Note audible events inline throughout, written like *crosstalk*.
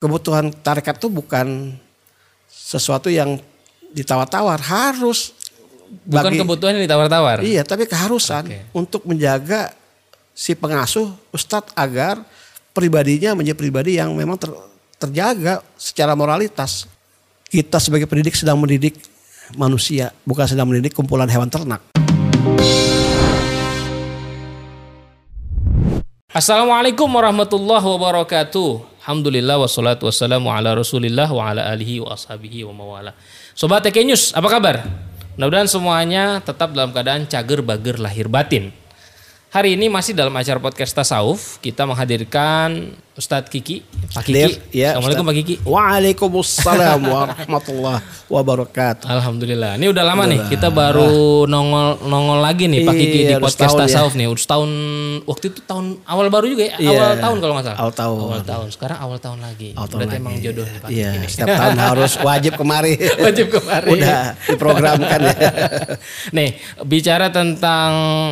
kebutuhan tarekat itu bukan sesuatu yang ditawar-tawar, harus Bukan bagi- kebutuhan yang ditawar-tawar. Iya, tapi keharusan Oke. untuk menjaga si pengasuh ustadz agar pribadinya menjadi pribadi yang memang ter- terjaga secara moralitas. Kita sebagai pendidik sedang mendidik manusia, bukan sedang mendidik kumpulan hewan ternak. Assalamualaikum warahmatullahi wabarakatuh. Alhamdulillah wassalatu wassalamu ala rasulillah wa ala alihi wa ashabihi wa mawala. Sobat TK News, apa kabar? Mudah-mudahan semuanya tetap dalam keadaan cager bager lahir batin. Hari ini masih dalam acara podcast Tasawuf, kita menghadirkan Ustadz Kiki, Pak Kiki. Clear? Ya, Assalamualaikum Ustaz. Pak Kiki. Waalaikumsalam *laughs* warahmatullahi wabarakatuh. Alhamdulillah. Ini udah lama nih. Kita baru nongol nongol lagi nih Pak Kiki di Iya, podcast ya. Tasawuf nih. Udah setahun waktu itu tahun awal baru juga ya. Iya, awal tahun kalau nggak salah. awal tahun. Awal tahun. Sekarang awal tahun lagi. Awal tahun Berarti lagi. emang jodoh nih Pak Iya, Kiki nih. setiap tahun *laughs* harus wajib kemari. Wajib kemari. Udah diprogramkan ya. *laughs* nih, bicara tentang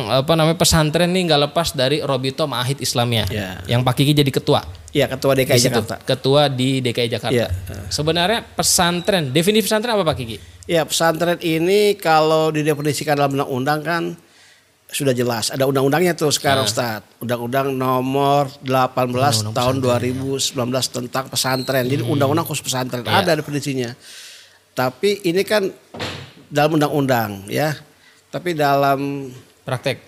apa namanya pesantren nih nggak lepas dari Robito Ma'ahid Islamiyah. Iya. Yang Pak Kiki jadi ketua. Iya, ketua DKI Di situ. Jakarta. Ketua di DKI Jakarta. Iya. Sebenarnya pesantren, definisi pesantren apa Pak Kiki? Ya pesantren ini kalau didefinisikan dalam undang-undang kan sudah jelas. Ada undang-undangnya tuh sekarang Ustaz. Undang-undang nomor 18 tahun 2019 tentang pesantren. Jadi undang-undang khusus pesantren ada definisinya. Tapi ini kan dalam undang-undang ya. Tapi dalam Praktek.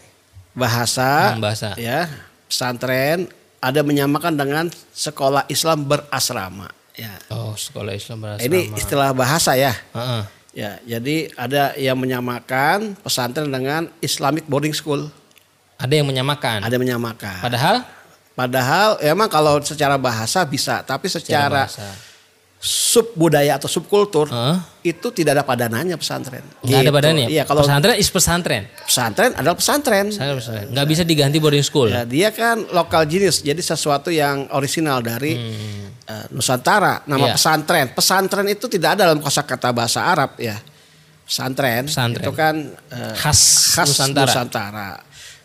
bahasa, Hmm, bahasa. ya pesantren ada menyamakan dengan sekolah Islam berasrama ya. Oh, sekolah Islam berasrama. Ini istilah bahasa ya. Heeh. Ya, jadi ada yang menyamakan pesantren dengan Islamic boarding school. Ada yang menyamakan. Ada yang menyamakan. Padahal Padahal emang kalau secara bahasa bisa, tapi secara, bahasa. Sub budaya atau subkultur Heeh. itu tidak ada padanannya pesantren. ada Gitu. badannya. Iya, kalau pesantren is pesantren. pesantren adalah pesantren. Pesantren, pesantren. Nggak bisa diganti boarding school. Ya, dia kan lokal genius, jadi sesuatu yang orisinal dari eh, Nusantara. Nama Hmm. Iya. pesantren, pesantren itu tidak ada dalam kosakata bahasa Arab ya. Pesantren, Pesantren. itu kan eh, Khas khas Nusantara. Nusantara.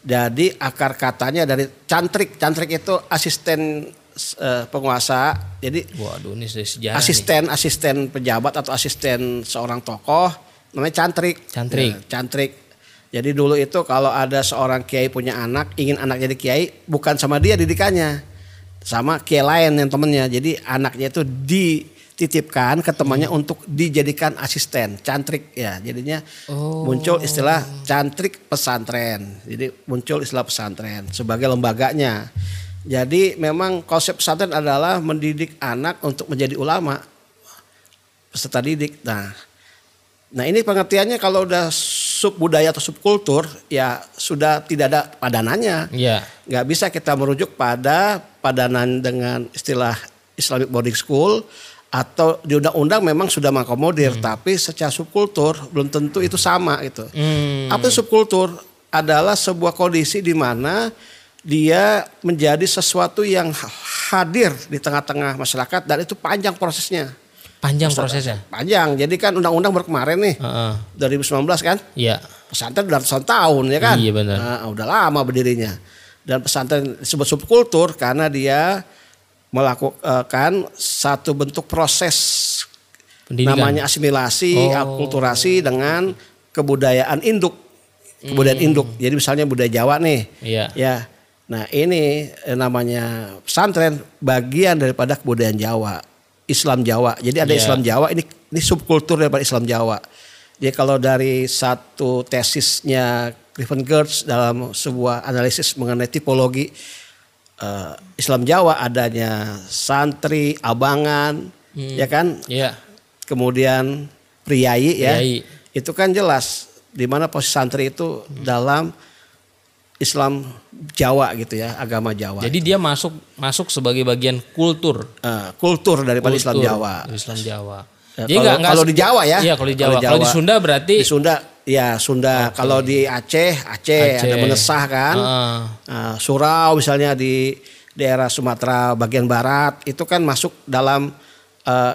Jadi akar katanya dari cantrik, cantrik itu asisten eh, penguasa. Jadi Waduh, ini sejarah nih. asisten asisten pejabat atau asisten seorang tokoh namanya cantrik. Cantrik. Ya, cantrik. Jadi dulu itu kalau ada seorang kiai punya anak, ingin anak jadi kiai, bukan sama dia didikannya, sama kiai lain yang temennya. Jadi anaknya itu dititipkan ke temannya untuk dijadikan asisten cantrik ya. Jadinya Oh. muncul istilah cantrik pesantren. Jadi muncul istilah pesantren sebagai lembaganya. Jadi memang konsep pesantren adalah mendidik anak untuk menjadi ulama peserta didik. Nah, nah ini pengertiannya kalau udah sub budaya atau subkultur ya sudah tidak ada padanannya. Iya. Nggak bisa kita merujuk pada padanan dengan istilah Islamic boarding school atau di undang-undang memang sudah mengakomodir, tapi secara subkultur belum tentu itu sama gitu. Hmm. Apa subkultur? Adalah sebuah kondisi di mana dia menjadi sesuatu yang hadir di tengah-tengah masyarakat dan itu panjang prosesnya. Panjang prosesnya. Panjang. Jadi kan undang-undang baru kemarin nih Heeh. 2019 kan. Iya. Pesantren udah ratusan tahun ya kan. Iya, benar. Nah, udah lama berdirinya. Dan pesantren disebut subkultur karena dia melakukan satu bentuk proses Pendidikan. namanya asimilasi, Oh. akulturasi dengan kebudayaan induk. Kebudayaan induk. Jadi misalnya budaya Jawa nih. Hmm. Iya. Ya. Nah, ini eh, namanya pesantren bagian daripada kebudayaan Jawa, Islam Jawa. Jadi ada Iya. Islam Jawa, ini ini subkultur daripada Islam Jawa. Jadi kalau dari satu tesisnya Clifton Gertz dalam sebuah analisis mengenai tipologi eh, Islam Jawa adanya santri, abangan, ya kan? Iya. Kemudian priayi ya. Priayi. Itu kan jelas di mana posisi santri itu dalam Islam Jawa gitu ya, agama Jawa. Jadi dia masuk masuk sebagai bagian kultur. Eh, kultur daripada Islam Kultur Jawa. Islam Jawa. Ya, Jadi kalau- nggak kalau di Jawa ya. Iya, kalau di Jawa. Kalau di Kalau di Jawa. Sunda berarti Di Sunda, ya Sunda. Kalau di Aceh, Aceh, Aceh. ada menesah kan. Heeh. Nah, Surau misalnya di daerah Sumatera bagian barat itu kan masuk dalam eh,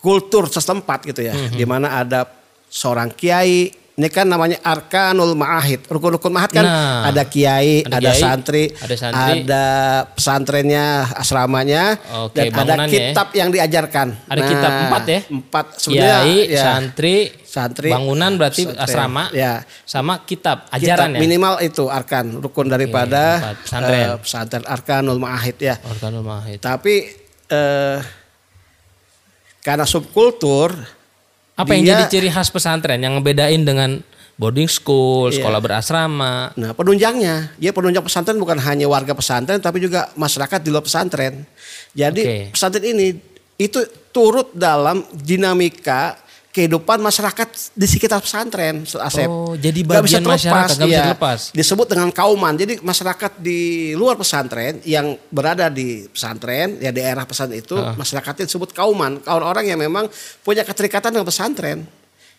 kultur setempat gitu ya, Mhm. di mana ada seorang kiai ini kan namanya arkanul ma'ahid. Rukun-rukun ma'ahid kan Nah, ada kiai, ada ada, kiai, santri, ada santri. ada pesantrennya, asramanya, Oke, dan ada ya. kitab yang diajarkan. Ada kitab empat ya? Empat sebenarnya. Kiai, ya, santri, santri, bangunan berarti pesantren. asrama, Ya. sama kitab Kitab ajaran ya. minimal itu arkan rukun daripada empat. Pesantren. eh, pesantren arkanul ma'ahid ya. Organul Mahid. Tapi eh, karena subkultur Apa yang dia- jadi ciri khas pesantren yang ngebedain dengan boarding school, Iya. sekolah berasrama? Nah, penunjangnya, dia penunjang pesantren bukan hanya warga pesantren tapi juga masyarakat di luar pesantren. Jadi Oke. pesantren ini itu turut dalam dinamika kehidupan masyarakat di sekitar pesantren, Asep. Oh, jadi bagian masyarakat, nggak bisa iya. dilepas. Disebut dengan kauman. Jadi masyarakat di luar pesantren yang berada di pesantren, ya daerah pesantren itu, masyarakatnya disebut kauman. Kaum orang yang memang punya keterikatan dengan pesantren.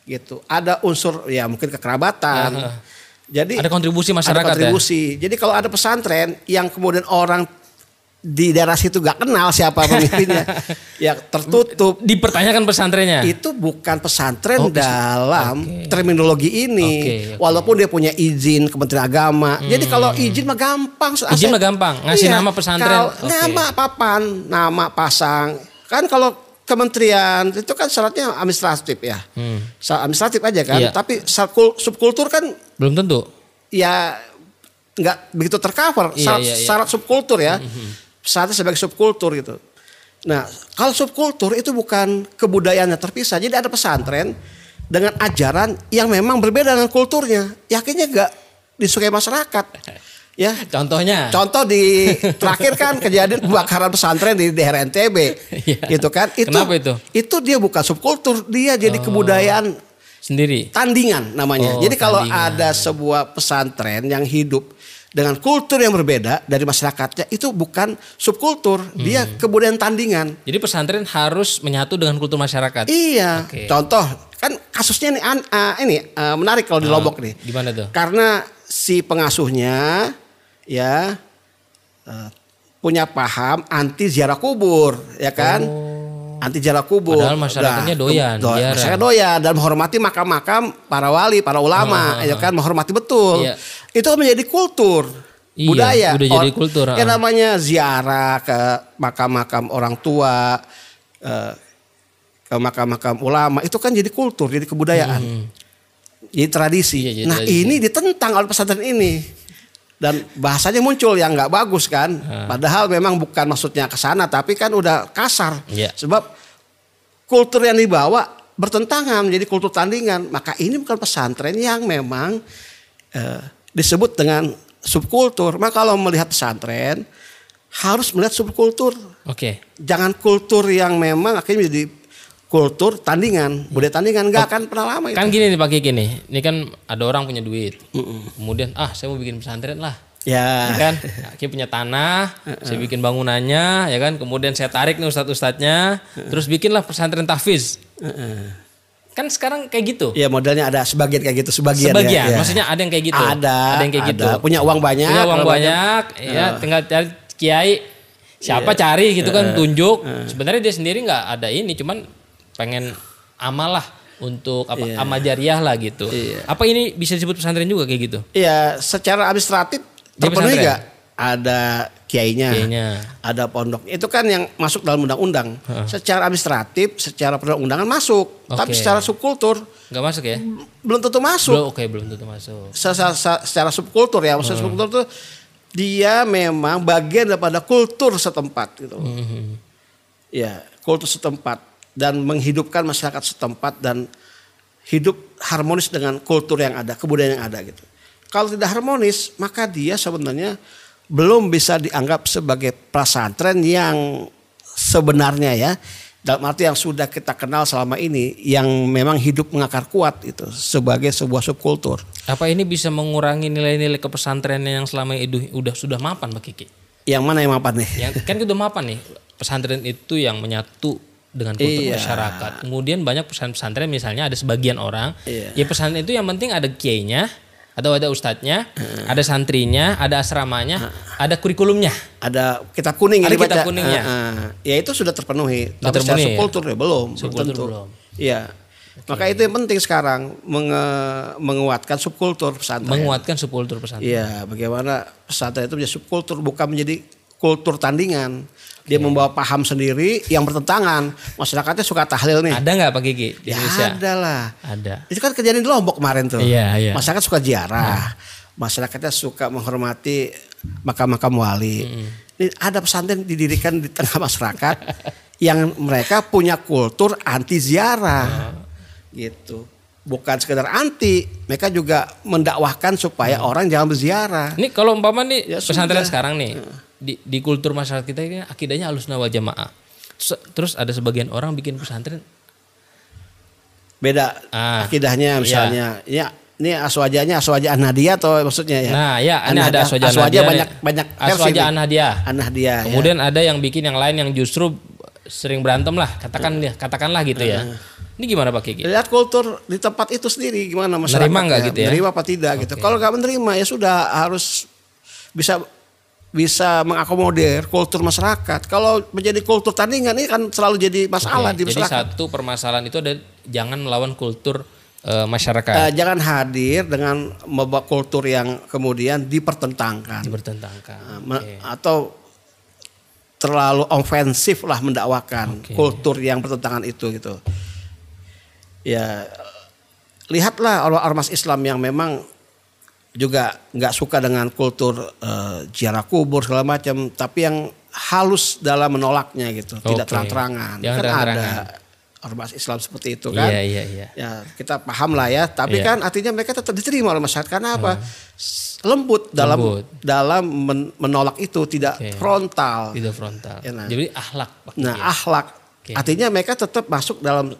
Gitu. Ada unsur ya mungkin kekerabatan. Aha. Jadi Ada kontribusi masyarakat ada ya? kontribusi. Jadi kalau ada pesantren yang kemudian orang di daerah situ gak kenal siapa *laughs* pemimpinnya, ya tertutup. Dipertanyakan pesantrennya. Itu bukan pesantren Oh, dalam oke. terminologi ini. Oke, oke. Walaupun dia punya izin Kementerian Agama. Jadi kalau izin mah gampang. Izin mah gampang, ngasih nama pesantren. Kalau Oke. Nama papan, nama pasang. Kan kalau kementerian itu kan syaratnya administratif ya. Hmm. Syarat Administratif aja kan. Iya. Tapi subkul- subkultur kan Belum tentu. ya nggak begitu tercover Iya, syarat, iya, iya. syarat subkultur ya syaratnya sebagai subkultur gitu nah kalau subkultur itu bukan kebudayaan yang terpisah jadi ada pesantren dengan ajaran yang memang berbeda dengan kulturnya yakinnya nggak disukai masyarakat ya Contohnya. Contoh di terakhir kan kejadian kebakaran pesantren di daerah NTB, *laughs* Iya. gitu kan? Itu, Kenapa itu? Oh. Itu dia bukan subkultur, dia jadi kebudayaan Sendiri. tandingan namanya. Oh, Jadi kalau tandingan. ada sebuah pesantren yang hidup dengan kultur yang berbeda dari masyarakatnya itu bukan subkultur, dia Hmm. kebudayaan tandingan. Jadi pesantren harus menyatu dengan kultur masyarakat. Iya. Oke. Contoh kan kasusnya ini ah, ini ah, menarik kalau di Ah, Lombok nih. Gimana tuh? Karena si pengasuhnya ya eh, punya paham anti ziarah kubur, ya kan? Anti ziarah kubur. Oh. Padahal masyarakatnya doyan, do- masyarakat doyan dan menghormati makam-makam para wali, para ulama, ya kan? Menghormati betul. Iya. Itu menjadi kultur. Iya, budaya. udah jadi Or- kultur, yang ah. namanya ziarah ke makam-makam orang tua eh, ke makam-makam ulama itu kan jadi kultur jadi kebudayaan. Jadi tradisi. Iya, jadi nah tradisi. ini ditentang oleh pesantren ini. Dan bahasanya muncul yang nggak bagus kan. Padahal memang bukan maksudnya ke sana tapi kan udah kasar. Iya. sebab kultur yang dibawa bertentangan menjadi kultur tandingan. Maka ini bukan pesantren yang memang eh, disebut dengan subkultur maka kalau melihat pesantren harus melihat subkultur Oke. jangan kultur yang memang akhirnya menjadi kultur tandingan budaya tandingan nggak akan pernah lama itu Kan gini nih Pak Kiki nih. Ini kan ada orang punya duit. Kemudian ah saya mau bikin pesantren lah. ya Ya kan? Kiki punya tanah, saya bikin bangunannya, ya kan? Kemudian saya tarik nih ustadz-ustadznya, terus bikinlah pesantren tahfiz. Kan sekarang kayak gitu. ya modelnya ada sebagian kayak gitu sebagian, Sebagian, ya, ya. maksudnya ada yang kayak gitu. ada ada yang kayak ada. gitu. punya uang banyak Punya uang kalau banyak, ya tinggal cari kiai siapa Iya. cari gitu kan tunjuk. Sebenarnya dia sendiri nggak ada ini, cuman pengen amal lah untuk apa Iya. amal jariah lah gitu. Iya. Apa ini bisa disebut pesantren juga kayak gitu? ya secara administratif terpenuhi nggak ada kiainya Kiainya. ada pondok itu kan yang masuk dalam undang-undang secara administratif secara perundang-undangan masuk tapi Oke. secara subkultur Nggak masuk ya? belum tentu masuk Belum, oke belum tentu masuk. secara, secara subkultur ya maksudnya Hmm. subkultur itu dia memang bagian daripada kultur setempat gitu. Hmm. ya kultur setempat dan menghidupkan masyarakat setempat dan hidup harmonis dengan kultur yang ada kebudayaan yang ada gitu kalau tidak harmonis maka dia sebenarnya belum bisa dianggap sebagai pesantren yang sebenarnya ya dalam arti yang sudah kita kenal selama ini yang memang hidup mengakar kuat itu sebagai sebuah subkultur Apa ini bisa mengurangi nilai-nilai kepesantrenan yang selama itu udah sudah mapan Pak Kiki? yang mana yang mapan nih Yang kan udah mapan nih. Pesantren itu yang menyatu dengan kultur Iya. masyarakat. Kemudian banyak pesantren-pesantren misalnya ada sebagian orang, Iya. ya pesantren itu yang penting ada kiainya, atau ada ustadznya, ada santrinya, ada asramanya, ada kurikulumnya. ada kitab kuning Ada kitab kuningnya. Ah, ah. ya itu sudah terpenuhi. Sudah Tapi terpenuhi ya? subkultur ya belum. belum Subkultur tentu. belum. Iya. Maka itu yang penting sekarang menge- menguatkan subkultur pesantren. Menguatkan subkultur pesantren. Iya, bagaimana pesantren itu menjadi subkultur bukan menjadi kultur tandingan. Dia membawa paham sendiri yang bertentangan. Masyarakatnya suka tahlil nih. Ada nggak Pak Gigi di Ya Indonesia? ada lah. Ada. Itu kan kejadian di Lombok kemarin tuh. Iya, iya. Masyarakat suka ziarah. Masyarakatnya suka menghormati makam-makam wali. Ini ada pesantren didirikan di tengah masyarakat *laughs* yang mereka punya kultur anti ziarah. Gitu. Bukan sekedar anti, mereka juga mendakwahkan supaya orang jangan berziarah. Ini kalau umpama nih Ya pesantren sekarang nih di, di kultur masyarakat kita ini akidahnya alusna wal jamaah. Terus, terus ada sebagian orang bikin pesantren Beda Ah, akidahnya misalnya. Ya, ini aswajanya aswaja an-nadia atau maksudnya ya? Nah, ya, ini ada aswaja aswaja banyak nih. banyak aswaja nih. an-nadia. An-nadia. ya. Kemudian ada yang bikin yang lain yang justru sering berantem lah, katakan ya, katakanlah gitu ya. Ini gimana Pak Kiki? Lihat kultur di tempat itu sendiri gimana masyarakat. Nerima nggak gitu ya? Nerima apa tidak gitu. Kalau nggak menerima ya sudah harus bisa bisa mengakomodir kultur masyarakat. Kalau menjadi kultur tandingan ini kan selalu jadi masalah Oke, di Jadi masyarakat. satu permasalahan itu ada jangan melawan kultur eh, masyarakat. Eh, jangan hadir dengan membawa kultur yang kemudian dipertentangkan Dipertentangkan. Eh, me- atau terlalu ofensif lah mendakwakan Oke. kultur yang bertentangan itu gitu. Ya lihatlah ormas Islam yang memang juga nggak suka dengan kultur ziarah kubur segala macam, tapi yang halus dalam menolaknya gitu, tidak Oke. terang-terangan. Kan terang-terangan. ada ormas Islam seperti itu kan. Iya, iya, iya. Ya kita paham lah ya, tapi Iya. kan artinya mereka tetap diterima oleh masyarakat karena apa? S- Lembut dalam Lembut. dalam men- menolak itu, tidak Oke. frontal. Tidak frontal. Ya, nah. Jadi Kiki. Nah, akhlak. Oke. Artinya mereka tetap masuk dalam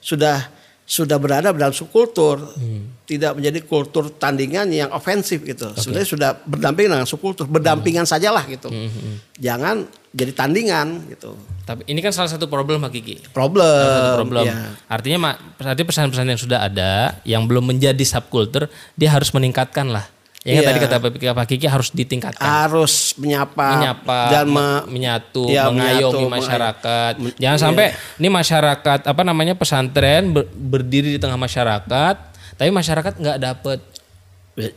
sudah sudah berada dalam subkultur, Hmm. tidak menjadi kultur tandingan yang ofensif gitu. Sebenarnya sudah berdampingan dengan subkultur, berdampingan sajalah gitu. Hmm, Jangan jadi tandingan gitu. Tapi ini kan salah satu problem Pak Kiki. Problem. Salah satu problem. ya. Artinya mak, artinya pesan-pesan yang sudah ada yang belum menjadi subkultur dia harus meningkatkan lah. Ya kan Iya. tadi kata Pak Kiki harus ditingkatkan. Harus menyapa, menyapa, dan me- me- menyatu, ya, mengayomi menyatu, masyarakat. mengay- Jangan iya. sampai ini masyarakat apa namanya pesantren ber- berdiri di tengah masyarakat, tapi masyarakat nggak dapet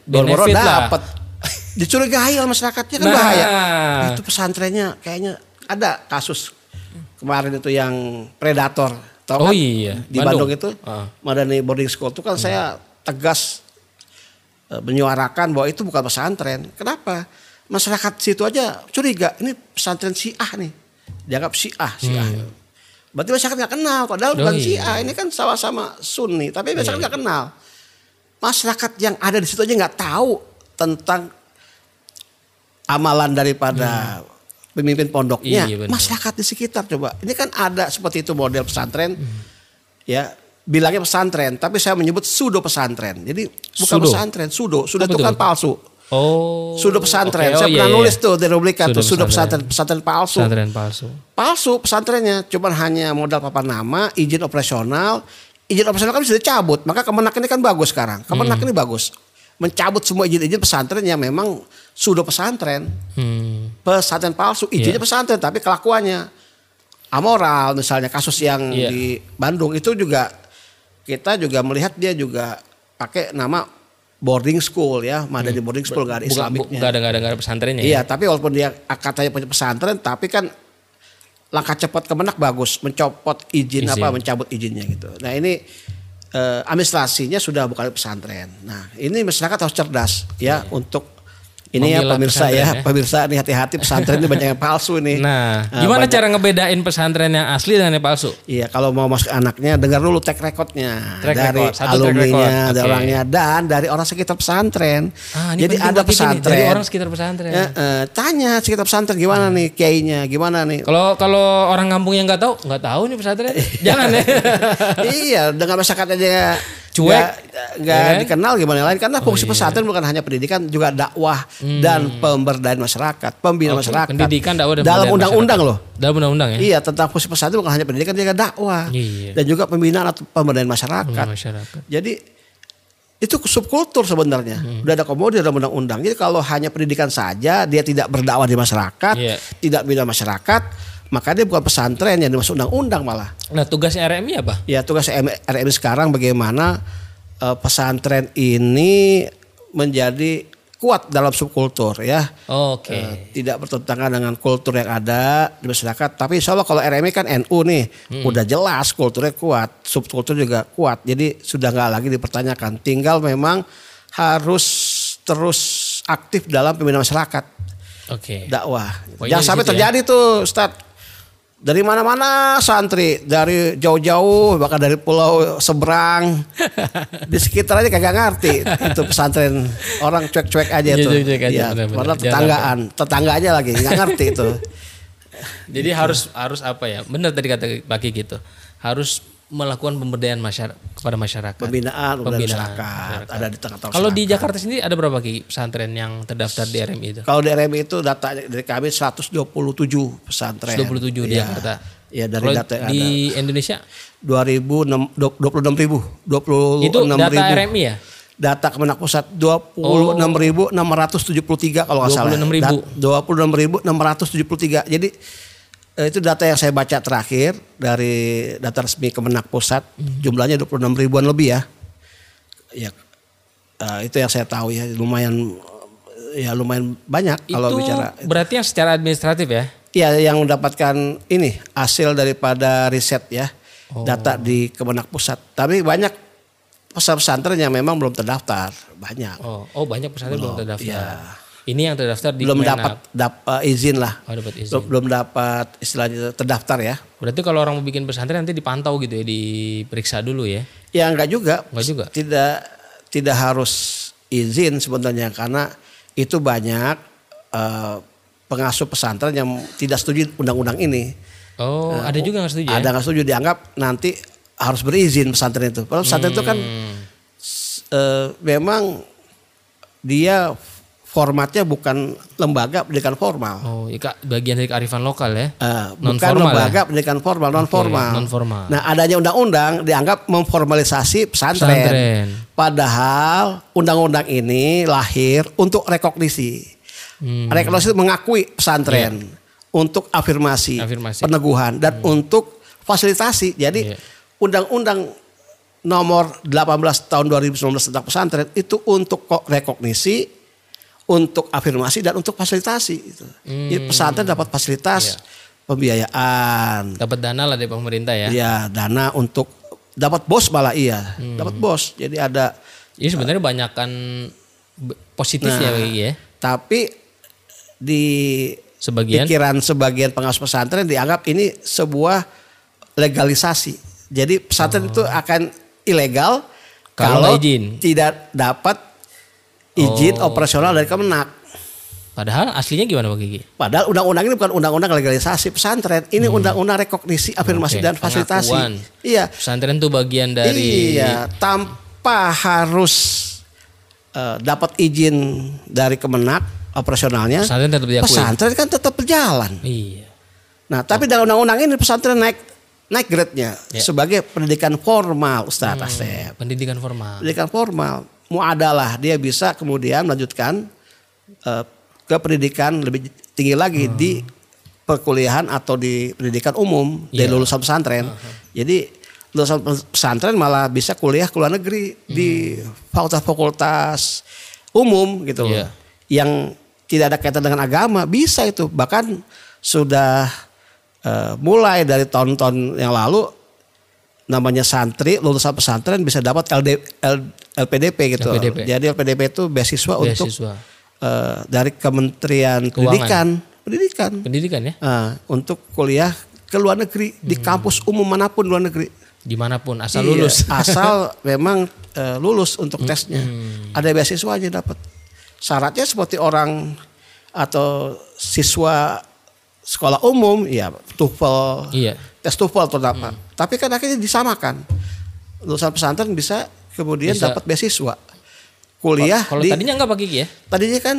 Boro-boro benefit lah. dapat. *laughs* Dicurigai oleh masyarakatnya kan Nah. bahaya. Itu pesantrennya kayaknya ada kasus kemarin itu yang predator. Oh Tahu kan? iya, Di Bandung, Bandung. itu Ah. Madani Boarding School itu kan saya tegas menyuarakan bahwa itu bukan pesantren. Kenapa? Masyarakat situ aja curiga ini pesantren Syiah nih. Dianggap Syiah, Syiah. Berarti masyarakat nggak kenal padahal Oh bukan iya. Syiah. Ini kan sama-sama Sunni, tapi masyarakat nggak kenal. Masyarakat yang ada di situ aja nggak tahu tentang amalan daripada pemimpin pondoknya. Hmm. Iya, benar. masyarakat di sekitar coba. Ini kan ada seperti itu model pesantren. Ya, bilangnya pesantren, tapi saya menyebut pseudo pesantren. Jadi bukan Pseudo? pesantren, pseudo. Sudah Apa itu tuh? kan palsu. Oh. Pseudo pesantren. oke. Oh, saya iya, pernah iya. nulis tuh di rubrika tuh Pseudo pseudo pesantren, pesantren palsu. Pesantren palsu. Palsu pesantrennya, cuman hanya modal papan nama, izin operasional. Izin operasional kan bisa dicabut, maka Kemenak ini kan bagus sekarang. Kemenak Hmm. ini bagus. Mencabut semua izin-izin pesantren yang memang sudah pesantren. Hmm. Pesantren palsu, izinnya Iya. pesantren tapi kelakuannya amoral misalnya kasus yang Iya. di Bandung itu juga kita juga melihat dia juga pakai nama boarding school ya, Madani boarding school gak ada Hmm. Islamiknya. nggak ada nggak ada nggak ada pesantrennya. Iya, ya? tapi walaupun dia katanya punya pesantren, tapi kan langkah cepat Kemenak bagus, mencopot izin, Izin. apa, mencabut izinnya gitu. Nah ini eh, administrasinya sudah bukan pesantren. Nah ini masyarakat harus cerdas ya untuk ini ya pemirsa ya, ya. pemirsa nih hati-hati pesantren ini banyak yang palsu nih. *laughs* Nah, Eh, gimana banyak- cara ngebedain pesantren yang asli dengan yang palsu? Iya, kalau mau masuk anaknya dengar dulu track recordnya Track dari record, satu alumninya, record. dari Oke. orangnya dan dari orang sekitar pesantren. Ah, ini Jadi ada nih, pesantren. dari orang sekitar pesantren. Ya, eh, tanya sekitar pesantren gimana nih kiainya, gimana nih? Kalau kalau orang kampung yang nggak tahu, nggak tahu nih pesantren. *laughs* Jangan ya. iya, dengan masyarakat aja Cuek. nggak Ya kan? dikenal gimana lain karena fungsi iya. pesantren bukan hanya pendidikan juga dakwah dan pemberdayaan masyarakat, pembinaan Hmm. Oke, masyarakat. pendidikan, dakwah, dan dalam undang-undang loh. Dalam undang-undang ya. Iya, tentang fungsi pesantren bukan hanya pendidikan juga dakwah Iya. dan juga pembinaan atau pemberdayaan masyarakat. Masyarakat. Jadi itu subkultur sebenarnya. Hmm. Udah ada komodir dalam undang-undang. Jadi kalau hanya pendidikan saja, dia tidak berdakwah di masyarakat, Iya. tidak bina masyarakat, Maka dia bukan pesantren yang dimasuk undang-undang malah. Nah tugasnya RMI apa? Ya tugas RMI sekarang bagaimana uh, pesantren ini menjadi kuat dalam subkultur ya. Oh, Oke. Okay. Uh, tidak bertentangan dengan kultur yang ada di masyarakat. Tapi insya Allah kalau RMI kan NU nih, hmm. udah jelas kulturnya kuat, subkultur juga kuat. Jadi sudah nggak lagi dipertanyakan. Tinggal memang harus terus aktif dalam pembinaan masyarakat. Oke. Okay. Dakwah. Jangan sampai ya. terjadi ya? tuh, Ustadz dari mana-mana santri. Dari jauh-jauh bahkan dari pulau seberang. *laughs* Di sekitarnya kagak ngerti. Itu pesantren orang cuek-cuek aja iya, tuh. ya padahal tetanggaan. Tetangga aja lagi nggak ngerti itu. *laughs* Jadi harus harus apa ya? Benar tadi kata Baki gitu. Harus melakukan pemberdayaan masyarakat kepada masyarakat. Pembinaan, pembinaan masyarakat, masyarakat. ada di tengah-tengah. Kalau di Jakarta sendiri ada berapa ki pesantren yang terdaftar di RMI itu? Kalau di RMI itu data dari kami 127 pesantren. 127 di ya. Jakarta. Ya dari Kalau data di ada. Indonesia 2006 26 ribu 26 itu data ribu. RMI ya? Data Kemenak Pusat 26.673 oh. kalau nggak salah. 26 ribu. 26.673. Jadi itu data yang saya baca terakhir dari data resmi Kemenak Pusat hmm. jumlahnya 26 ribuan lebih ya. Ya uh, itu yang saya tahu ya lumayan ya lumayan banyak itu kalau bicara. berarti yang secara administratif ya? Iya yang mendapatkan ini hasil daripada riset ya oh. data di Kemenak Pusat. Tapi banyak pesantren yang memang belum terdaftar banyak. Oh oh banyak pesantren belum, belum terdaftar. ya ini yang terdaftar di belum dapat uh, izin lah. Oh, dapat izin. Belum, belum dapat istilahnya terdaftar ya. Berarti kalau orang mau bikin pesantren nanti dipantau gitu ya, diperiksa dulu ya? Ya enggak juga. Enggak juga. Tidak tidak harus izin sebenarnya karena itu banyak uh, pengasuh pesantren yang tidak setuju undang-undang ini. Oh, uh, ada juga nggak setuju? Ada nggak ya? setuju dianggap nanti harus berizin pesantren itu. Kalau pesantren hmm. itu kan uh, memang dia formatnya bukan lembaga pendidikan formal. Oh, ya, bagian dari kearifan lokal ya? Uh, non bukan lembaga ya? pendidikan formal, non formal. Okay, non formal. Nah, adanya undang-undang dianggap memformalisasi pesantren. pesantren. Padahal undang-undang ini lahir untuk rekognisi. Hmm. Rekognisi mengakui pesantren yeah. untuk afirmasi, afirmasi, peneguhan dan hmm. untuk fasilitasi. Jadi yeah. undang-undang nomor 18 tahun 2019 tentang pesantren itu untuk rekognisi untuk afirmasi dan untuk fasilitasi itu. Hmm. Jadi pesantren dapat fasilitas iya. pembiayaan. Dapat dana lah dari pemerintah ya. Iya, dana untuk dapat bos malah iya, hmm. dapat bos. Jadi ada Ini sebenarnya uh, banyakkan positifnya nah, bagi ya. Tapi di sebagian pikiran sebagian pengasuh pesantren dianggap ini sebuah legalisasi. Jadi pesantren oh. itu akan ilegal kalau, kalau izin. tidak dapat izin oh. operasional dari Kemenak. Padahal aslinya gimana Pak Gigi? Padahal undang-undang ini bukan undang-undang legalisasi pesantren, ini hmm. undang-undang rekognisi, afirmasi okay. dan fasilitasi. Pengakuan. Iya. Pesantren itu bagian dari Iya, tanpa harus uh, dapat izin dari Kemenak operasionalnya. Pesantren tetap diakui. Pesantren kan tetap berjalan. Iya. Nah, tapi oh. dalam undang-undang ini pesantren naik naik grade-nya ya. sebagai pendidikan formal, Ustaz hmm, Asep. Pendidikan formal. Pendidikan formal muadalah dia bisa kemudian melanjutkan uh, ke pendidikan lebih tinggi lagi hmm. di perkuliahan atau di pendidikan umum yeah. dari iya. lulusan pesantren. Uh -huh. Jadi lulusan pesantren malah bisa kuliah ke luar negeri hmm. di fakultas-fakultas umum gitu loh. Yeah. Yang tidak ada kaitan dengan agama bisa itu. Bahkan sudah uh, mulai dari tahun-tahun yang lalu namanya santri lulusan pesantren bisa dapat LD, L, LPDP gitu. LPDP. Jadi LPDP itu beasiswa, beasiswa. untuk uh, dari Kementerian Keuangan. Pendidikan, pendidikan. Pendidikan ya. Uh, untuk kuliah ke luar negeri hmm. di kampus umum mana pun luar negeri. Di mana pun asal iya, lulus. *laughs* asal *laughs* memang uh, lulus untuk hmm. tesnya. Hmm. Ada beasiswa aja dapat. Syaratnya seperti orang atau siswa sekolah umum ya TOEFL, iya. tes TOEFL terdapat. Hmm. Tapi kan akhirnya disamakan. Lulusan pesantren bisa kemudian bisa. dapat beasiswa kuliah. Kalau tadinya enggak pakai ya? Tadinya kan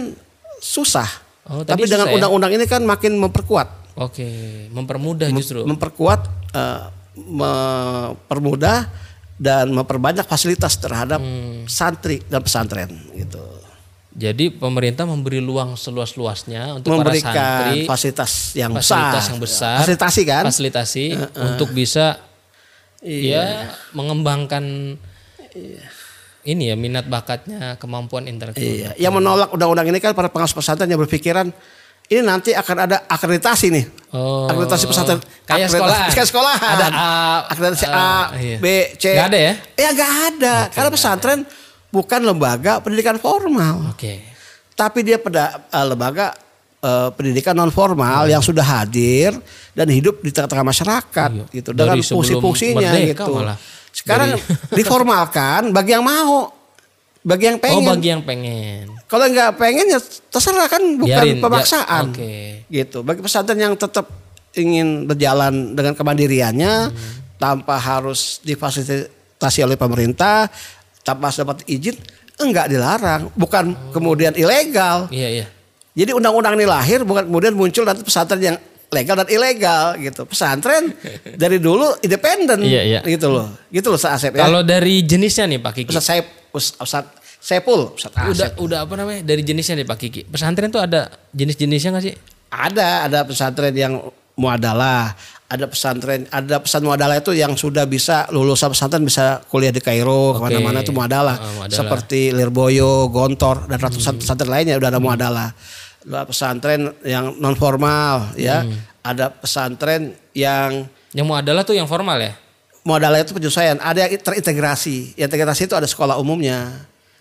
susah. Oh, Tapi dengan ya? undang-undang ya? ini kan makin memperkuat. Oke, mempermudah justru. Memperkuat, uh, mempermudah dan memperbanyak fasilitas terhadap hmm. santri dan pesantren gitu. Jadi pemerintah memberi luang seluas-luasnya untuk memberikan para santri fasilitas yang fasilitas besar. yang besar, Fasilitasi kan? fasilitasi untuk bisa Iya. ya mengembangkan ini ya minat bakatnya, kemampuan intelektual. Iya. Yang menolak undang-undang ini kan para pengasuh pesantren yang berpikiran ini nanti akan ada akreditasi nih. Oh, akreditasi pesantren. kayak sekolahan. Kayak sekolahan. Ada A, akreditasi A, A, iya. B, C. Nggak ada ya? Ya nggak ada. Karena pesantren bukan lembaga pendidikan formal. Oke. Tapi dia pada eh, lembaga eh, pendidikan non formal Hmm. yang sudah hadir dan hidup di tengah-tengah masyarakat Iya. gitu Dari dengan fungsi-fungsinya gitu. malah. Sekarang *laughs* diformalkan bagi yang mau, bagi yang Oh pengen. bagi yang pengen. Kalau nggak pengen ya terserah kan bukan Biarin, pemaksaan. ja- oke. Gitu. Bagi pesantren yang tetap ingin berjalan dengan kemandiriannya Hmm. tanpa harus difasilitasi oleh pemerintah, tanpa harus dapat izin, enggak dilarang, bukan kemudian ilegal. Iya iya. Jadi undang-undang ini lahir bukan kemudian muncul nanti pesantren yang legal dan ilegal gitu. Pesantren dari dulu independen Iya, iya. gitu loh. Gitu loh Ustaz Asep ya. Kalau dari jenisnya nih Pak Kiki. Ustaz Ustaz Saipul, Ustaz Asep. udah udah apa namanya dari jenisnya nih Pak Kiki. Pesantren tuh ada jenis-jenisnya nggak sih? Ada, ada pesantren yang muadalah, ada pesantren, ada pesan muadalah itu yang sudah bisa lulusan pesantren bisa kuliah di Kairo ke mana-mana itu muadalah. Ah, muadalah. Seperti Lirboyo, Gontor dan ratusan pesantren lainnya udah ada muadalah. Ada pesantren yang non formal ya, ada pesantren yang Yang mau adalah tuh yang formal ya? muadalah itu penyesuaian, ada yang terintegrasi. Yang integrasi itu ada sekolah umumnya.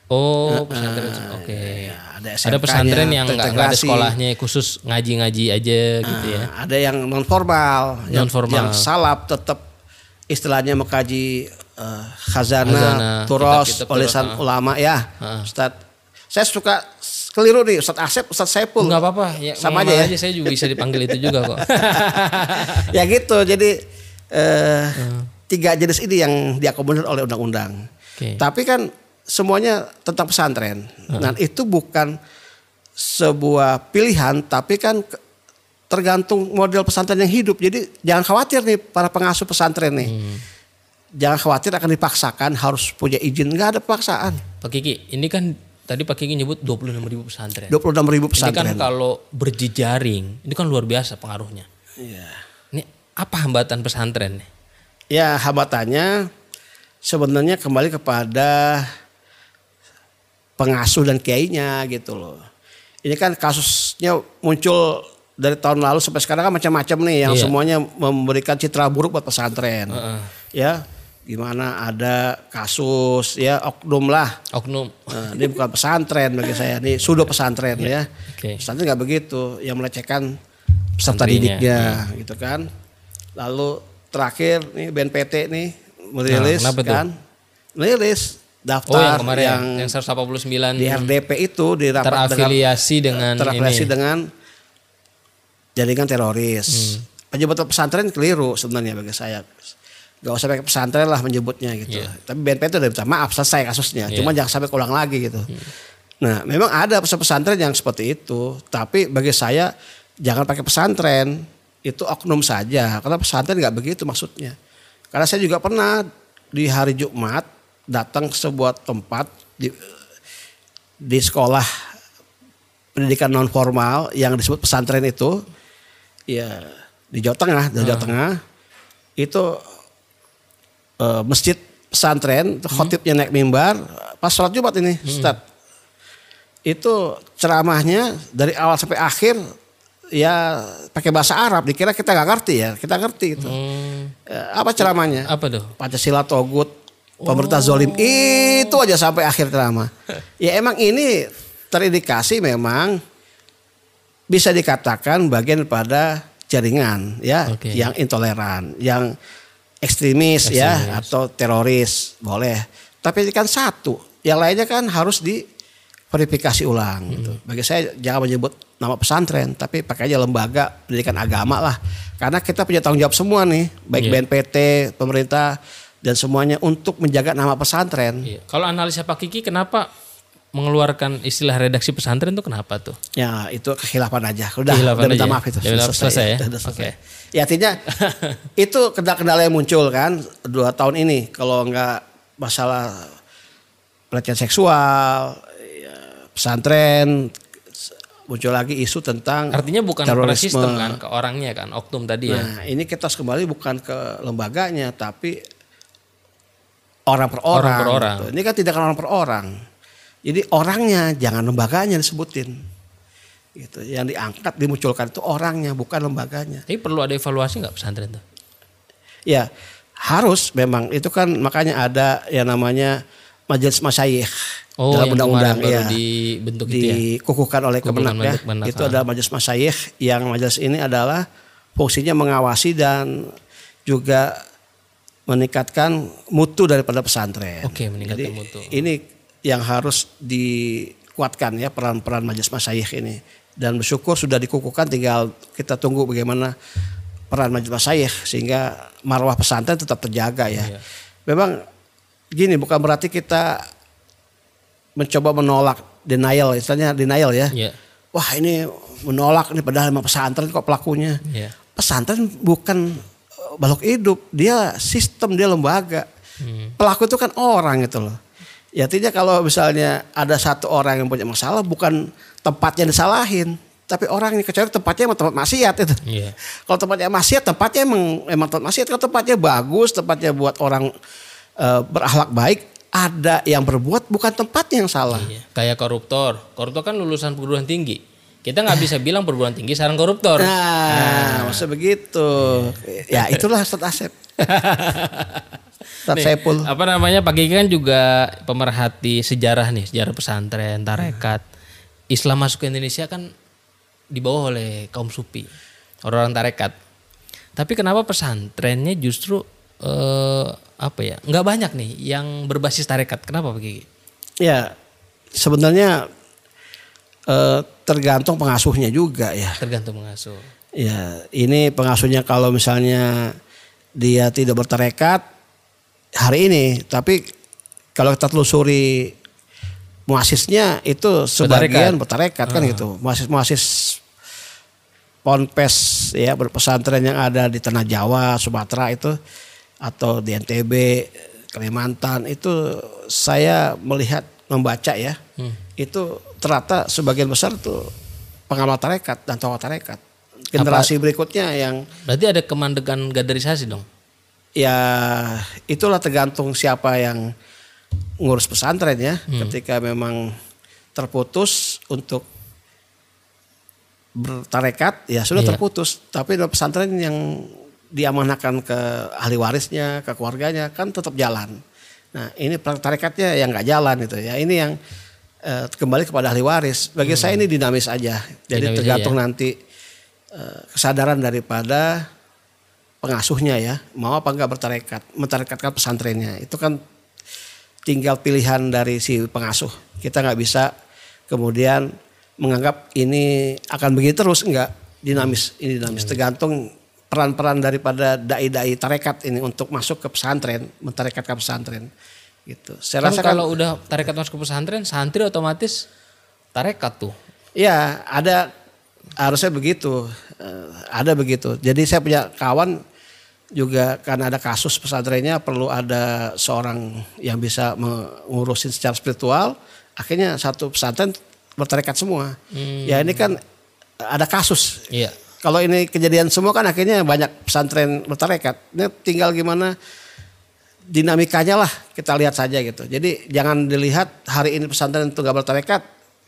Oh, pesantren. Oke. Ya, ada Ada SMK-nya, pesantren yang nggak ada sekolahnya khusus ngaji-ngaji aja gitu ya. Nah, ada yang non formal, yang, Non-formal. yang salap tetap istilahnya mengkaji eh, khazanah, Khazanah, turos, ah. ulama ya, Ah. Ustaz. Saya suka keliru nih, Ustaz Asep, Ustaz Saipul. Enggak apa-apa, ya, Sama aja aja ya. saya juga bisa dipanggil itu juga kok. *laughs* ya gitu, jadi eh, tiga jenis ini yang diakomodir oleh undang-undang. Oke. Tapi kan semuanya tentang pesantren. Dan itu bukan sebuah pilihan, tapi kan tergantung model pesantren yang hidup. Jadi jangan khawatir nih para pengasuh pesantren nih. Jangan khawatir akan dipaksakan harus punya izin. Nggak ada paksaan. Pak Kiki, ini kan tadi Pak Kiki nyebut 26 ribu pesantren. 26 ribu Ini kan pesantren. kalau berjejaring, ini kan luar biasa pengaruhnya. Iya. Ini apa hambatan pesantren? Ya hambatannya sebenarnya kembali kepada pengasuh dan kiainya gitu loh. Ini kan kasusnya muncul dari tahun lalu sampai sekarang kan macam-macam nih yang Iya. semuanya memberikan citra buruk buat pesantren. Heeh. Ya, gimana ada kasus ya oknum lah. Oknum. Nah, ini bukan pesantren bagi saya, ini sudo pesantren ya. Oke. Pesantren nggak begitu, yang melecehkan peserta Santrinya, didiknya gitu kan. Lalu terakhir nih BNPT nih merilis Nah, kan, merilis Oh daftar yang kemarin yang, yang, 189 di RDP itu di terafiliasi dengan, terafiliasi ini. dengan jaringan teroris. Hmm. Pesantren keliru sebenarnya bagi saya. Gak usah pakai pesantren lah menyebutnya gitu. Iya. Tapi BNP itu udah minta maaf selesai kasusnya. Iya. Cuma jangan sampai keulang lagi gitu. Hmm. Nah memang ada pesantren yang seperti itu. Tapi bagi saya jangan pakai pesantren. Itu oknum saja. Karena pesantren nggak begitu maksudnya. Karena saya juga pernah di hari Jumat datang ke sebuah tempat di, di sekolah pendidikan non formal yang disebut pesantren itu ya di Jawa Tengah, di Jawa Tengah itu eh, masjid pesantren, itu khotibnya naik mimbar pas sholat Jumat ini, Ustaz. Itu ceramahnya dari awal sampai akhir ya pakai bahasa Arab, dikira kita nggak ngerti ya, kita ngerti itu. Hmm, Eh, apa ceramahnya? apa tuh? Pancasila togut, pemerintah zolim itu aja sampai akhir ceramah. *laughs* Ya emang ini terindikasi memang bisa dikatakan bagian pada jaringan ya Oke. yang intoleran, yang ekstremis, ya atau teroris boleh. Tapi ini kan satu, yang lainnya kan harus diverifikasi ulang. Gitu. Hmm. Bagi saya jangan menyebut nama pesantren, tapi pakai aja lembaga pendidikan agama lah. Karena kita punya tanggung jawab semua nih, baik Iya. BNPT, pemerintah dan semuanya untuk menjaga nama pesantren. Iya. Kalau analisa Pak Kiki kenapa mengeluarkan istilah redaksi pesantren itu kenapa tuh? Ya itu kekhilafan aja. Udah, Kekhilafan udah minta aja. maaf itu. Ya, udah selesai ya? Udah selesai. Oke. Ya artinya *laughs* itu kendala-kendala yang muncul kan dua tahun ini. Kalau nggak masalah pelecehan seksual, ya, pesantren muncul lagi isu tentang Artinya bukan terorisme. sistem kan, ke orangnya kan, oknum tadi ya. Nah, ini kita harus kembali bukan ke lembaganya, tapi orang per orang. Orang per orang. gitu. Ini kan tidak orang per orang. Jadi orangnya, jangan lembaganya disebutin. Gitu. Yang diangkat, dimunculkan itu orangnya, bukan lembaganya. Tapi perlu ada evaluasi nggak pesantren tuh? Ya, harus memang. Itu kan makanya ada yang namanya majelis masyayikh Oh, dalam undang-undang ya. dibentuk itu ya. dikukuhkan oleh Kemenak ya. Itu ah. adalah majelis masyayikh yang majelis ini adalah fungsinya mengawasi dan juga meningkatkan mutu daripada pesantren. Oke, meningkatkan Jadi, mutu. Ini yang harus dikuatkan ya peran-peran majelis masyayikh ini. Dan bersyukur sudah dikukuhkan tinggal kita tunggu bagaimana peran majelis masyayikh sehingga marwah pesantren tetap terjaga ya. Iya. Memang gini bukan berarti kita mencoba menolak denial istilahnya denial ya. Iya. Wah ini menolak nih padahal emang pesantren kok pelakunya. Iya. Pesantren bukan eh, balok hidup, dia sistem, dia lembaga. Hmm. Pelaku itu kan orang gitu loh. Ya artinya kalau misalnya ada satu orang yang punya masalah bukan tempatnya disalahin, tapi orangnya kecuali tempatnya emang tempat maksiat itu. Iya. *laughs* Kalau tempatnya maksiat, tempatnya emang emang tempat maksiat. Kalau tempatnya bagus, tempatnya buat orang eh, berakhlak baik, ada yang berbuat bukan tempatnya yang salah. Iya. Kayak koruptor. Koruptor kan lulusan perguruan tinggi. Kita nggak bisa bilang perguruan tinggi sarang koruptor. Nah, maksud begitu. Ya itulah Ustaz Asep. Ustaz Saipul. Apa namanya Pak Gigi kan juga pemerhati sejarah nih, sejarah pesantren, tarekat. Islam masuk ke Indonesia kan dibawa oleh kaum sufi, orang-orang tarekat. Tapi kenapa pesantrennya justru eh, apa ya? nggak banyak nih yang berbasis tarekat. Kenapa Pak Gigi? Ya, sebenarnya eh, tergantung pengasuhnya juga ya. Tergantung pengasuh. Ya, ini pengasuhnya kalau misalnya dia tidak bertarekat hari ini, tapi kalau kita telusuri muasisnya itu sebagian bertarekat kan gitu. Muasis-muasis ponpes ya berpesantren yang ada di tanah Jawa, Sumatera itu atau di NTB, Kalimantan itu saya melihat membaca ya. Itu ternyata sebagian besar tuh pengamal tarekat dan tokoh tarekat. Generasi berikutnya yang Berarti ada kemandegan gaderisasi dong. ya itulah tergantung siapa yang ngurus pesantren ya. Ketika memang terputus untuk bertarekat ya sudah Iya. terputus. Tapi dalam pesantren yang diamanahkan ke ahli warisnya, ke keluarganya kan tetap jalan. Nah ini tarekatnya yang nggak jalan itu ya. Ini yang eh, kembali kepada ahli waris. Bagi saya ini dinamis aja. Jadi Dinamis tergantung nanti eh, kesadaran daripada pengasuhnya ya. Mau apa enggak bertarekat, mentarekatkan pesantrennya. Itu kan tinggal pilihan dari si pengasuh. Kita nggak bisa kemudian menganggap ini akan begitu terus. Enggak. Dinamis. Ini dinamis. Tergantung peran-peran daripada dai-dai tarekat ini untuk masuk ke pesantren mentarekatkan pesantren gitu saya rasa kan kalau udah tarekat masuk ke pesantren, santri otomatis tarekat tuh. ya ada harusnya begitu Eh, ada begitu jadi saya punya kawan juga karena ada kasus pesantrennya perlu ada seorang yang bisa mengurusin secara spiritual akhirnya satu pesantren bertarekat semua ya ini kan ada kasus Iya. kalau ini kejadian semua kan akhirnya banyak pesantren bertarekat. Ini tinggal gimana dinamikanya lah kita lihat saja gitu. Jadi jangan dilihat hari ini pesantren itu gak bertarekat,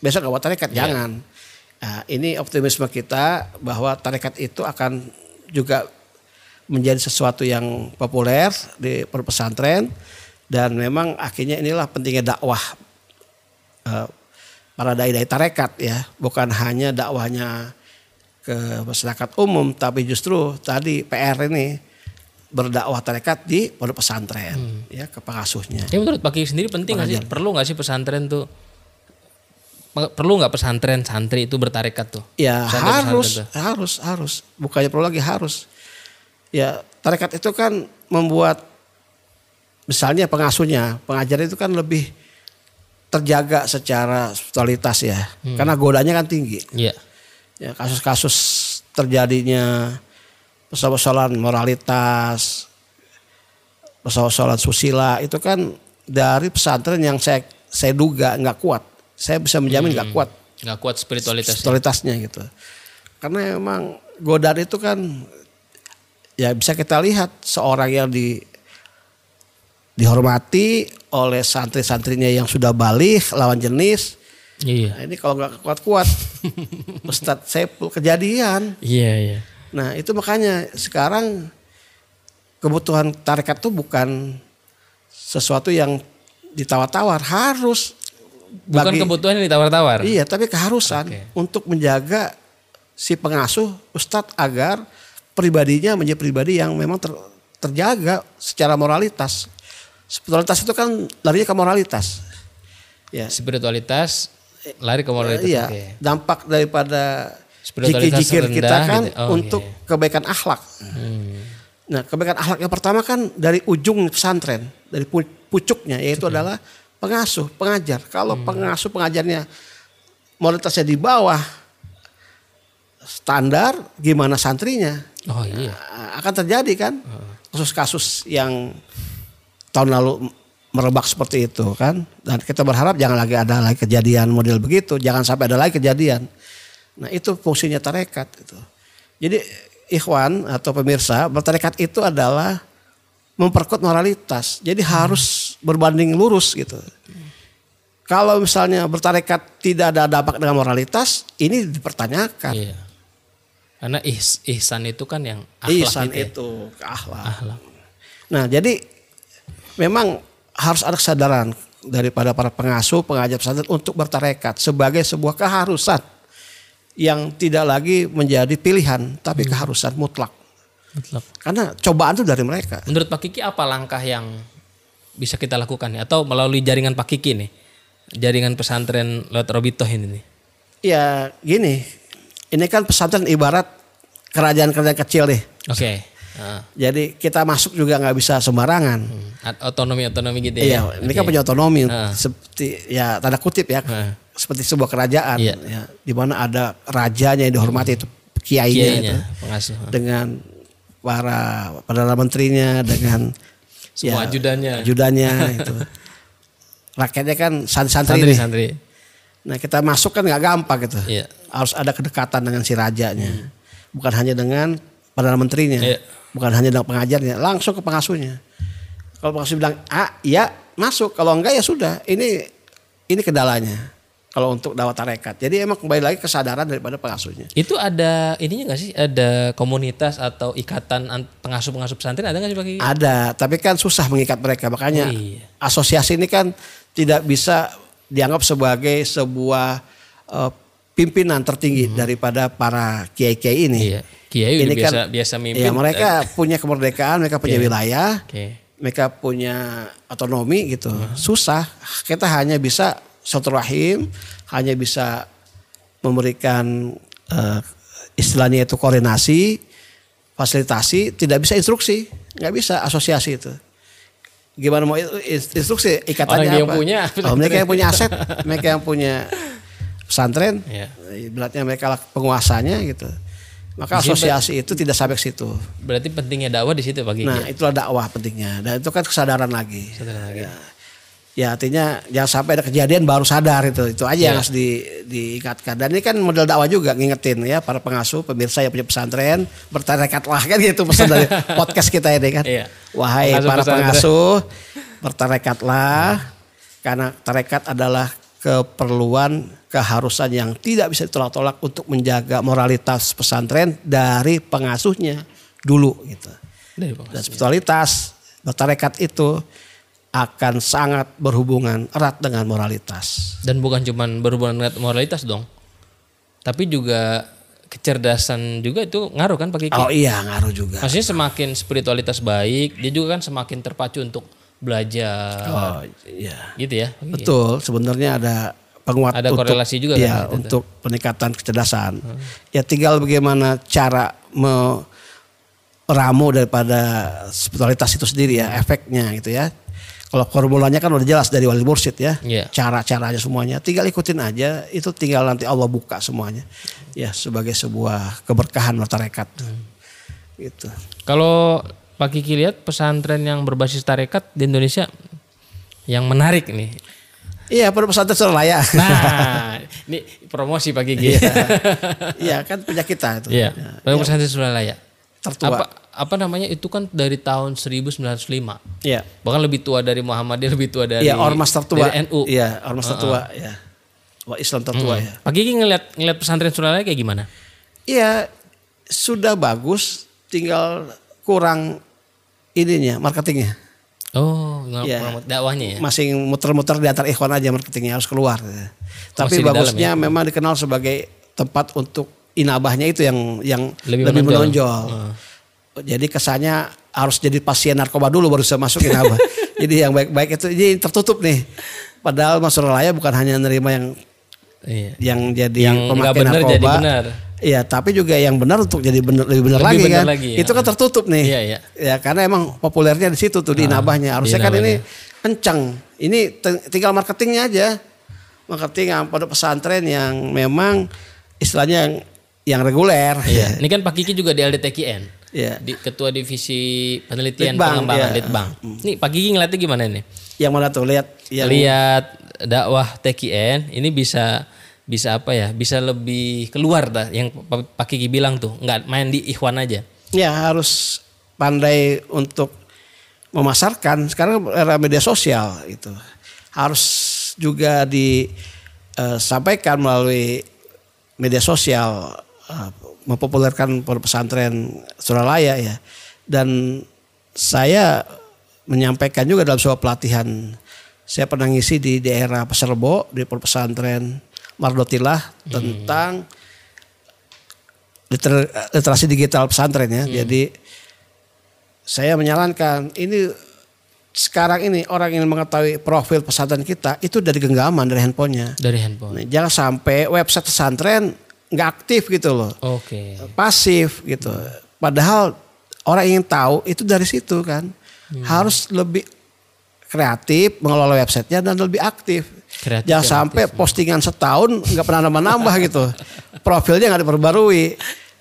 besok gak bertarekat, jangan. Nah, ini optimisme kita bahwa tarekat itu akan juga menjadi sesuatu yang populer di pesantren dan memang akhirnya inilah pentingnya dakwah eh, para dai-dai tarekat ya, bukan hanya dakwahnya ke masyarakat umum, tapi justru tadi PR ini berdakwah tarekat di pondok pesantren ya ke pengasuhnya. Tapi menurut Pak Kiai sendiri penting nggak sih? Perlu nggak sih pesantren tuh? Pe- Perlu nggak pesantren santri itu bertarekat tuh? Ya Pesantren-pesantren harus, tuh. harus, harus. Bukannya perlu lagi harus. Ya tarekat itu kan membuat misalnya pengasuhnya, pengajar itu kan lebih terjaga secara spiritualitas ya. Karena godanya kan tinggi. Iya. Ya kasus-kasus terjadinya persoalan moralitas, persoalan susila itu kan dari pesantren yang saya saya duga nggak kuat saya bisa menjamin nggak kuat nggak kuat spiritualitasnya. spiritualitasnya gitu. Karena memang godaan itu kan ya bisa kita lihat seorang yang di dihormati oleh santri-santrinya yang sudah balik lawan jenis. Iya. Nah, ini kalau nggak kuat-kuat, *laughs* Ustadz Saiful kejadian. Iya, iya. Nah itu makanya sekarang kebutuhan tarekat itu bukan sesuatu yang ditawar-tawar, harus Bukan bagi- kebutuhan yang ditawar-tawar. Iya, tapi keharusan Oke. untuk menjaga si pengasuh ustadz agar pribadinya menjadi pribadi yang memang ter- terjaga secara moralitas. Spiritualitas itu kan larinya ke moralitas. Ya, Spiritualitas lari ke moralitas. iya. Oke. Dampak daripada jikir-jikir kita kan gitu. Oh, untuk iya. kebaikan akhlak. Hmm. Nah, kebaikan akhlak yang pertama kan dari ujung pesantren, dari pu- pucuknya yaitu adalah pengasuh, pengajar. Kalau Hmm. pengasuh pengajarnya moralitasnya di bawah standar, gimana santrinya? Oh iya. Nah, akan terjadi kan kasus-kasus yang tahun lalu merebak seperti itu kan. Dan kita berharap jangan lagi ada lagi kejadian model begitu, jangan sampai ada lagi kejadian. Nah, itu fungsinya tarekat itu. Jadi ikhwan atau pemirsa, bertarekat itu adalah memperkuat moralitas. Jadi harus berbanding lurus gitu. Kalau misalnya bertarekat tidak ada dampak dengan moralitas, ini dipertanyakan. Iya. Karena ihs- ihsan itu kan yang akhlak Ihsan gitu ya. itu akhlak. Akhlak. Nah, jadi memang harus ada kesadaran daripada para pengasuh, pengajar pesantren untuk bertarekat sebagai sebuah keharusan yang tidak lagi menjadi pilihan, tapi Hmm. keharusan mutlak. Mutlak. Karena cobaan itu dari mereka. Menurut Pak Kiki apa langkah yang bisa kita lakukan nih? Atau melalui jaringan Pak Kiki nih? Jaringan pesantren lewat Robitoh ini nih. Ya gini, ini kan pesantren ibarat kerajaan-kerajaan kecil nih. Oke. Ah. Jadi kita masuk juga nggak bisa sembarangan. At- Otonomi-otonomi gitu ya. Iya, ini kan punya otonomi Ah. seperti ya tanda kutip ya, Ah. Seperti sebuah kerajaan Iya. ya, di mana ada rajanya yang dihormati itu kiainya Kiainya, itu, pengasuh. Dengan para perdana menterinya dengan *laughs* Semua ajudannya. ajudannya *laughs* itu. Rakyatnya kan santri-santri Santri, santri. Nah kita masuk kan nggak gampang gitu. Iya. Harus ada kedekatan dengan si rajanya, bukan hanya dengan perdana menterinya, Iya. bukan hanya dengan pengajarnya, langsung ke pengasuhnya. Kalau pengasuh bilang ah ya masuk, kalau enggak ya sudah. Ini ini kendalanya. Kalau untuk dakwah tarekat. Jadi emang kembali lagi kesadaran daripada pengasuhnya. Itu ada ininya nggak sih? Ada komunitas atau ikatan an- pengasuh-pengasuh pesantren ada nggak sih Kiki? Ada, tapi kan susah mengikat mereka. Makanya Oh, iya. asosiasi ini kan tidak bisa dianggap sebagai sebuah eh, pimpinan tertinggi daripada para kiai-kiai ini. Hmm. Iya. Kiai udah biasa biasa mimpin. Ya mereka punya kemerdekaan, mereka punya Iya. wilayah, Oke. mereka punya otonomi gitu. Hmm. Susah. Kita hanya bisa silaturahim, hanya bisa memberikan eh, istilahnya itu koordinasi, fasilitasi, tidak bisa instruksi, nggak bisa asosiasi itu. Gimana mau ins- instruksi ikatannya Orang yang apa? punya Oh, mereka yang punya aset, mereka yang punya pesantren, Iya. ibaratnya mereka penguasanya gitu. Maka asosiasi itu tidak sampai ke situ. Berarti pentingnya dakwah di situ Kiki. Nah, itulah dakwah pentingnya. Dan itu kan kesadaran lagi. Kesadaran lagi. Ya. Ya, artinya jangan sampai ada kejadian baru sadar itu. Itu aja yang Iya. harus di, diingatkan. Dan ini kan model dakwah juga ngingetin ya para pengasuh, pemirsa yang punya pesantren, bertarekatlah kan gitu pesan dari *laughs* podcast kita ini kan. Iya. Wahai Pengasuh para pesantren. pengasuh, bertarekatlah karena tarekat adalah keperluan keharusan yang tidak bisa ditolak-tolak untuk menjaga moralitas pesantren dari pengasuhnya dulu gitu. Dan spiritualitas bertarekat itu akan sangat berhubungan erat dengan moralitas. Dan bukan cuman berhubungan dengan moralitas dong. Tapi juga kecerdasan juga itu ngaruh kan Pak Kiki? Oh iya ngaruh juga. Maksudnya semakin spiritualitas baik, dia juga kan semakin terpacu untuk belajar. Oh iya. Gitu ya. Kiki? Betul, sebenarnya ada penguat Ada untuk, korelasi juga kan ya, itu. untuk peningkatan kecerdasan. Ya tinggal bagaimana cara meramu daripada spiritualitas itu sendiri ya, efeknya gitu ya. Kalau formulanya kan udah jelas dari wali mursyid ya, Iya. cara-caranya semuanya. Tinggal ikutin aja, itu tinggal nanti Allah buka semuanya. Ya sebagai sebuah keberkahan tarekat. Gitu. Kalau Pak Kiki lihat pesantren yang berbasis tarekat di Indonesia yang menarik nih. Iya, pondok pesantren Suralaya. Nah, ini promosi Pak Gigi. Iya, kan punya kita itu. Iya, pondok pesantren Suralaya. Tertua. Apa apa namanya itu kan dari tahun 1905. Iya. Bahkan lebih tua dari Muhammadiyah, lebih tua dari Iya, ormas tertua. dari NU. Iya, ormas tertua, ya. Wah, Islam tertua ya. Pak Gigi ngeliat ngeliat pesantren Suralaya kayak gimana? Iya, sudah bagus, tinggal kurang ininya, marketingnya. Oh, nggak promote dakwahnya ya. Masih muter-muter di antar ikhwan aja marketingnya harus keluar. Tapi Masih di dalam bagusnya ya? memang dikenal sebagai tempat untuk inabahnya itu yang yang Lebih lebih, menonjol. menonjol. Jadi kesannya harus jadi pasien narkoba dulu baru bisa masuk inabah. *laughs* jadi yang baik-baik itu ini tertutup nih. Padahal Mas Suralaya bukan hanya nerima yang Iya. yang jadi Yang pemakai benar narkoba. jadi benar. Iya, tapi juga yang benar untuk jadi benar lebih benar lagi benar kan. lagi, ya. Itu kan tertutup nih. Iya, iya. Ya karena emang populernya di situ tuh di nabahnya. Harusnya kan ini kencang. Ini tinggal marketingnya aja. Marketing yang pada pesantren yang memang istilahnya yang yang reguler. Iya. *laughs* Ini kan Pak Kiki juga di LDTKN. Iya. Di Ketua Divisi Penelitian Litbang, Pengembangan iya. Litbang. Nih Pak Kiki ngeliatnya gimana nih? Yang mana tuh lihat yang Lihat dakwah TKN ini bisa bisa apa ya? Bisa lebih keluar dah yang Pak Kiki bilang tuh, nggak main di Ikhwan aja. ya harus pandai untuk memasarkan sekarang era media sosial itu harus juga disampaikan melalui media sosial eh, mempopulerkan pondok pesantren Suralaya ya dan saya menyampaikan juga dalam sebuah pelatihan saya pernah ngisi di daerah Pasar Rebo di pondok pesantren Mardotilah tentang liter- literasi digital pesantren ya. Jadi saya menyarankan ini sekarang ini orang yang mengetahui profil pesantren kita itu dari genggaman dari handphonenya. Dari handphone. Nah, jangan sampai website pesantren nggak aktif gitu loh, Oke. pasif gitu. Padahal orang ingin tahu itu dari situ kan. Harus lebih kreatif mengelola websitenya dan lebih aktif. Kreatif Jangan dan sampai postingan setahun nggak pernah nambah-nambah *laughs* gitu. Profilnya nggak diperbarui.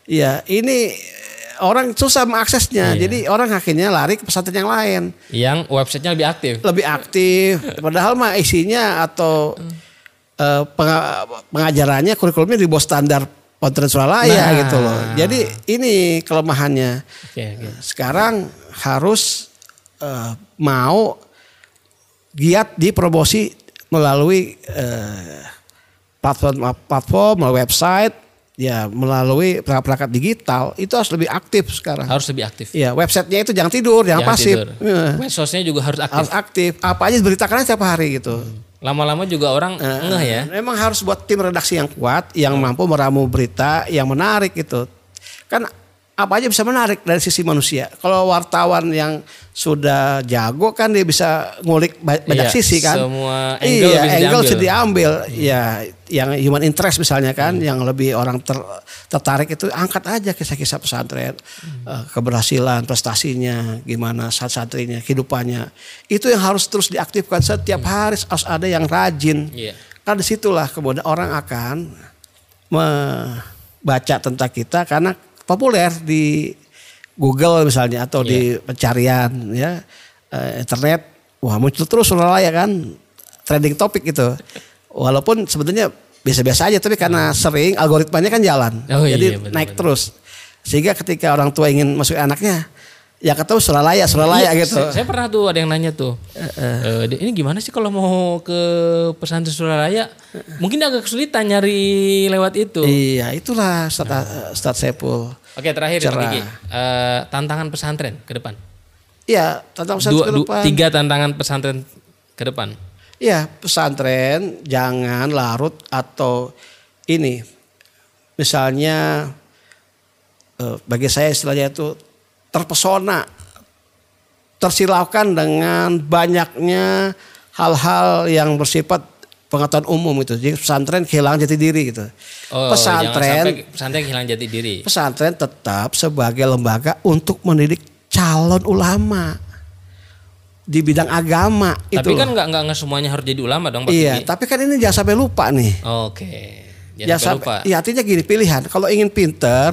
Ya ini orang susah mengaksesnya. Iya. Jadi orang akhirnya lari ke pesantren yang lain. Yang websitenya lebih aktif. Lebih aktif. Padahal mah isinya atau eh, penga- pengajarannya kurikulumnya di bawah standar pesantren Suralaya Nah. gitu loh. Jadi ini kelemahannya. Oke, oke. Sekarang harus eh, mau giat di promosi melalui eh, platform platform melalui website ya melalui perangkat-perangkat digital itu harus lebih aktif sekarang. Harus lebih aktif. Iya, websitenya itu jangan tidur, jangan, Jangan pasif. tidur. Medsosnya juga harus aktif. harus aktif. Apa aja diberitakan aja tiap hari gitu. Lama-lama juga orang ngeh ya. Memang harus buat tim redaksi yang kuat, yang mampu meramu berita yang menarik gitu. Kan apa aja bisa menarik dari sisi manusia. Kalau wartawan yang sudah jago kan dia bisa ngulik ba- banyak Iya, sisi kan. semua angle iya, bisa angle diambil. bisa diambil. Ya, yang human interest misalnya kan, yang lebih orang ter- tertarik itu angkat aja kisah-kisah pesantren, eh, keberhasilan, prestasinya, gimana saat santrinya, kehidupannya. Itu yang harus terus diaktifkan setiap hari harus ada yang rajin. Iya. Kan di situlah kemudian orang akan membaca tentang kita karena populer di Google misalnya atau di pencarian ya. Eh, internet wah muncul terus Suralaya kan? Trending topik gitu. Walaupun sebenarnya biasa-biasa aja tapi karena sering algoritmanya kan jalan. Oh iya, jadi benar, naik benar. terus. Sehingga ketika orang tua ingin masuk anaknya ya ketemu Suralaya Suralaya Iya, gitu Saya, saya pernah tuh ada yang nanya tuh. Eh, "Dek, ini gimana sih kalau mau ke pesantren Suralaya? Mungkin agak kesulitan nyari lewat itu. iya itulah Start, Start Sepul Oke terakhir Cerah. Kiki. Eh, tantangan pesantren ke depan. iya tentang Dua, pesantren ke du- depan. tiga tantangan pesantren ke depan. Ya pesantren jangan larut atau ini misalnya eh, bagi saya istilahnya itu terpesona tersilaukan dengan banyaknya hal-hal yang bersifat pengetahuan umum itu jadi pesantren kehilangan jati diri gitu Oh, pesantren pesantren kehilangan jati diri. pesantren tetap sebagai lembaga untuk mendidik calon ulama di bidang agama itu Tapi loh. kan nggak nggak nggak semuanya harus jadi ulama dong Pak Iya, Kiki. tapi kan ini jangan sampai lupa nih. Oke. Jangan Jangan sampai lupa. Iya, artinya gini pilihan. Kalau ingin pinter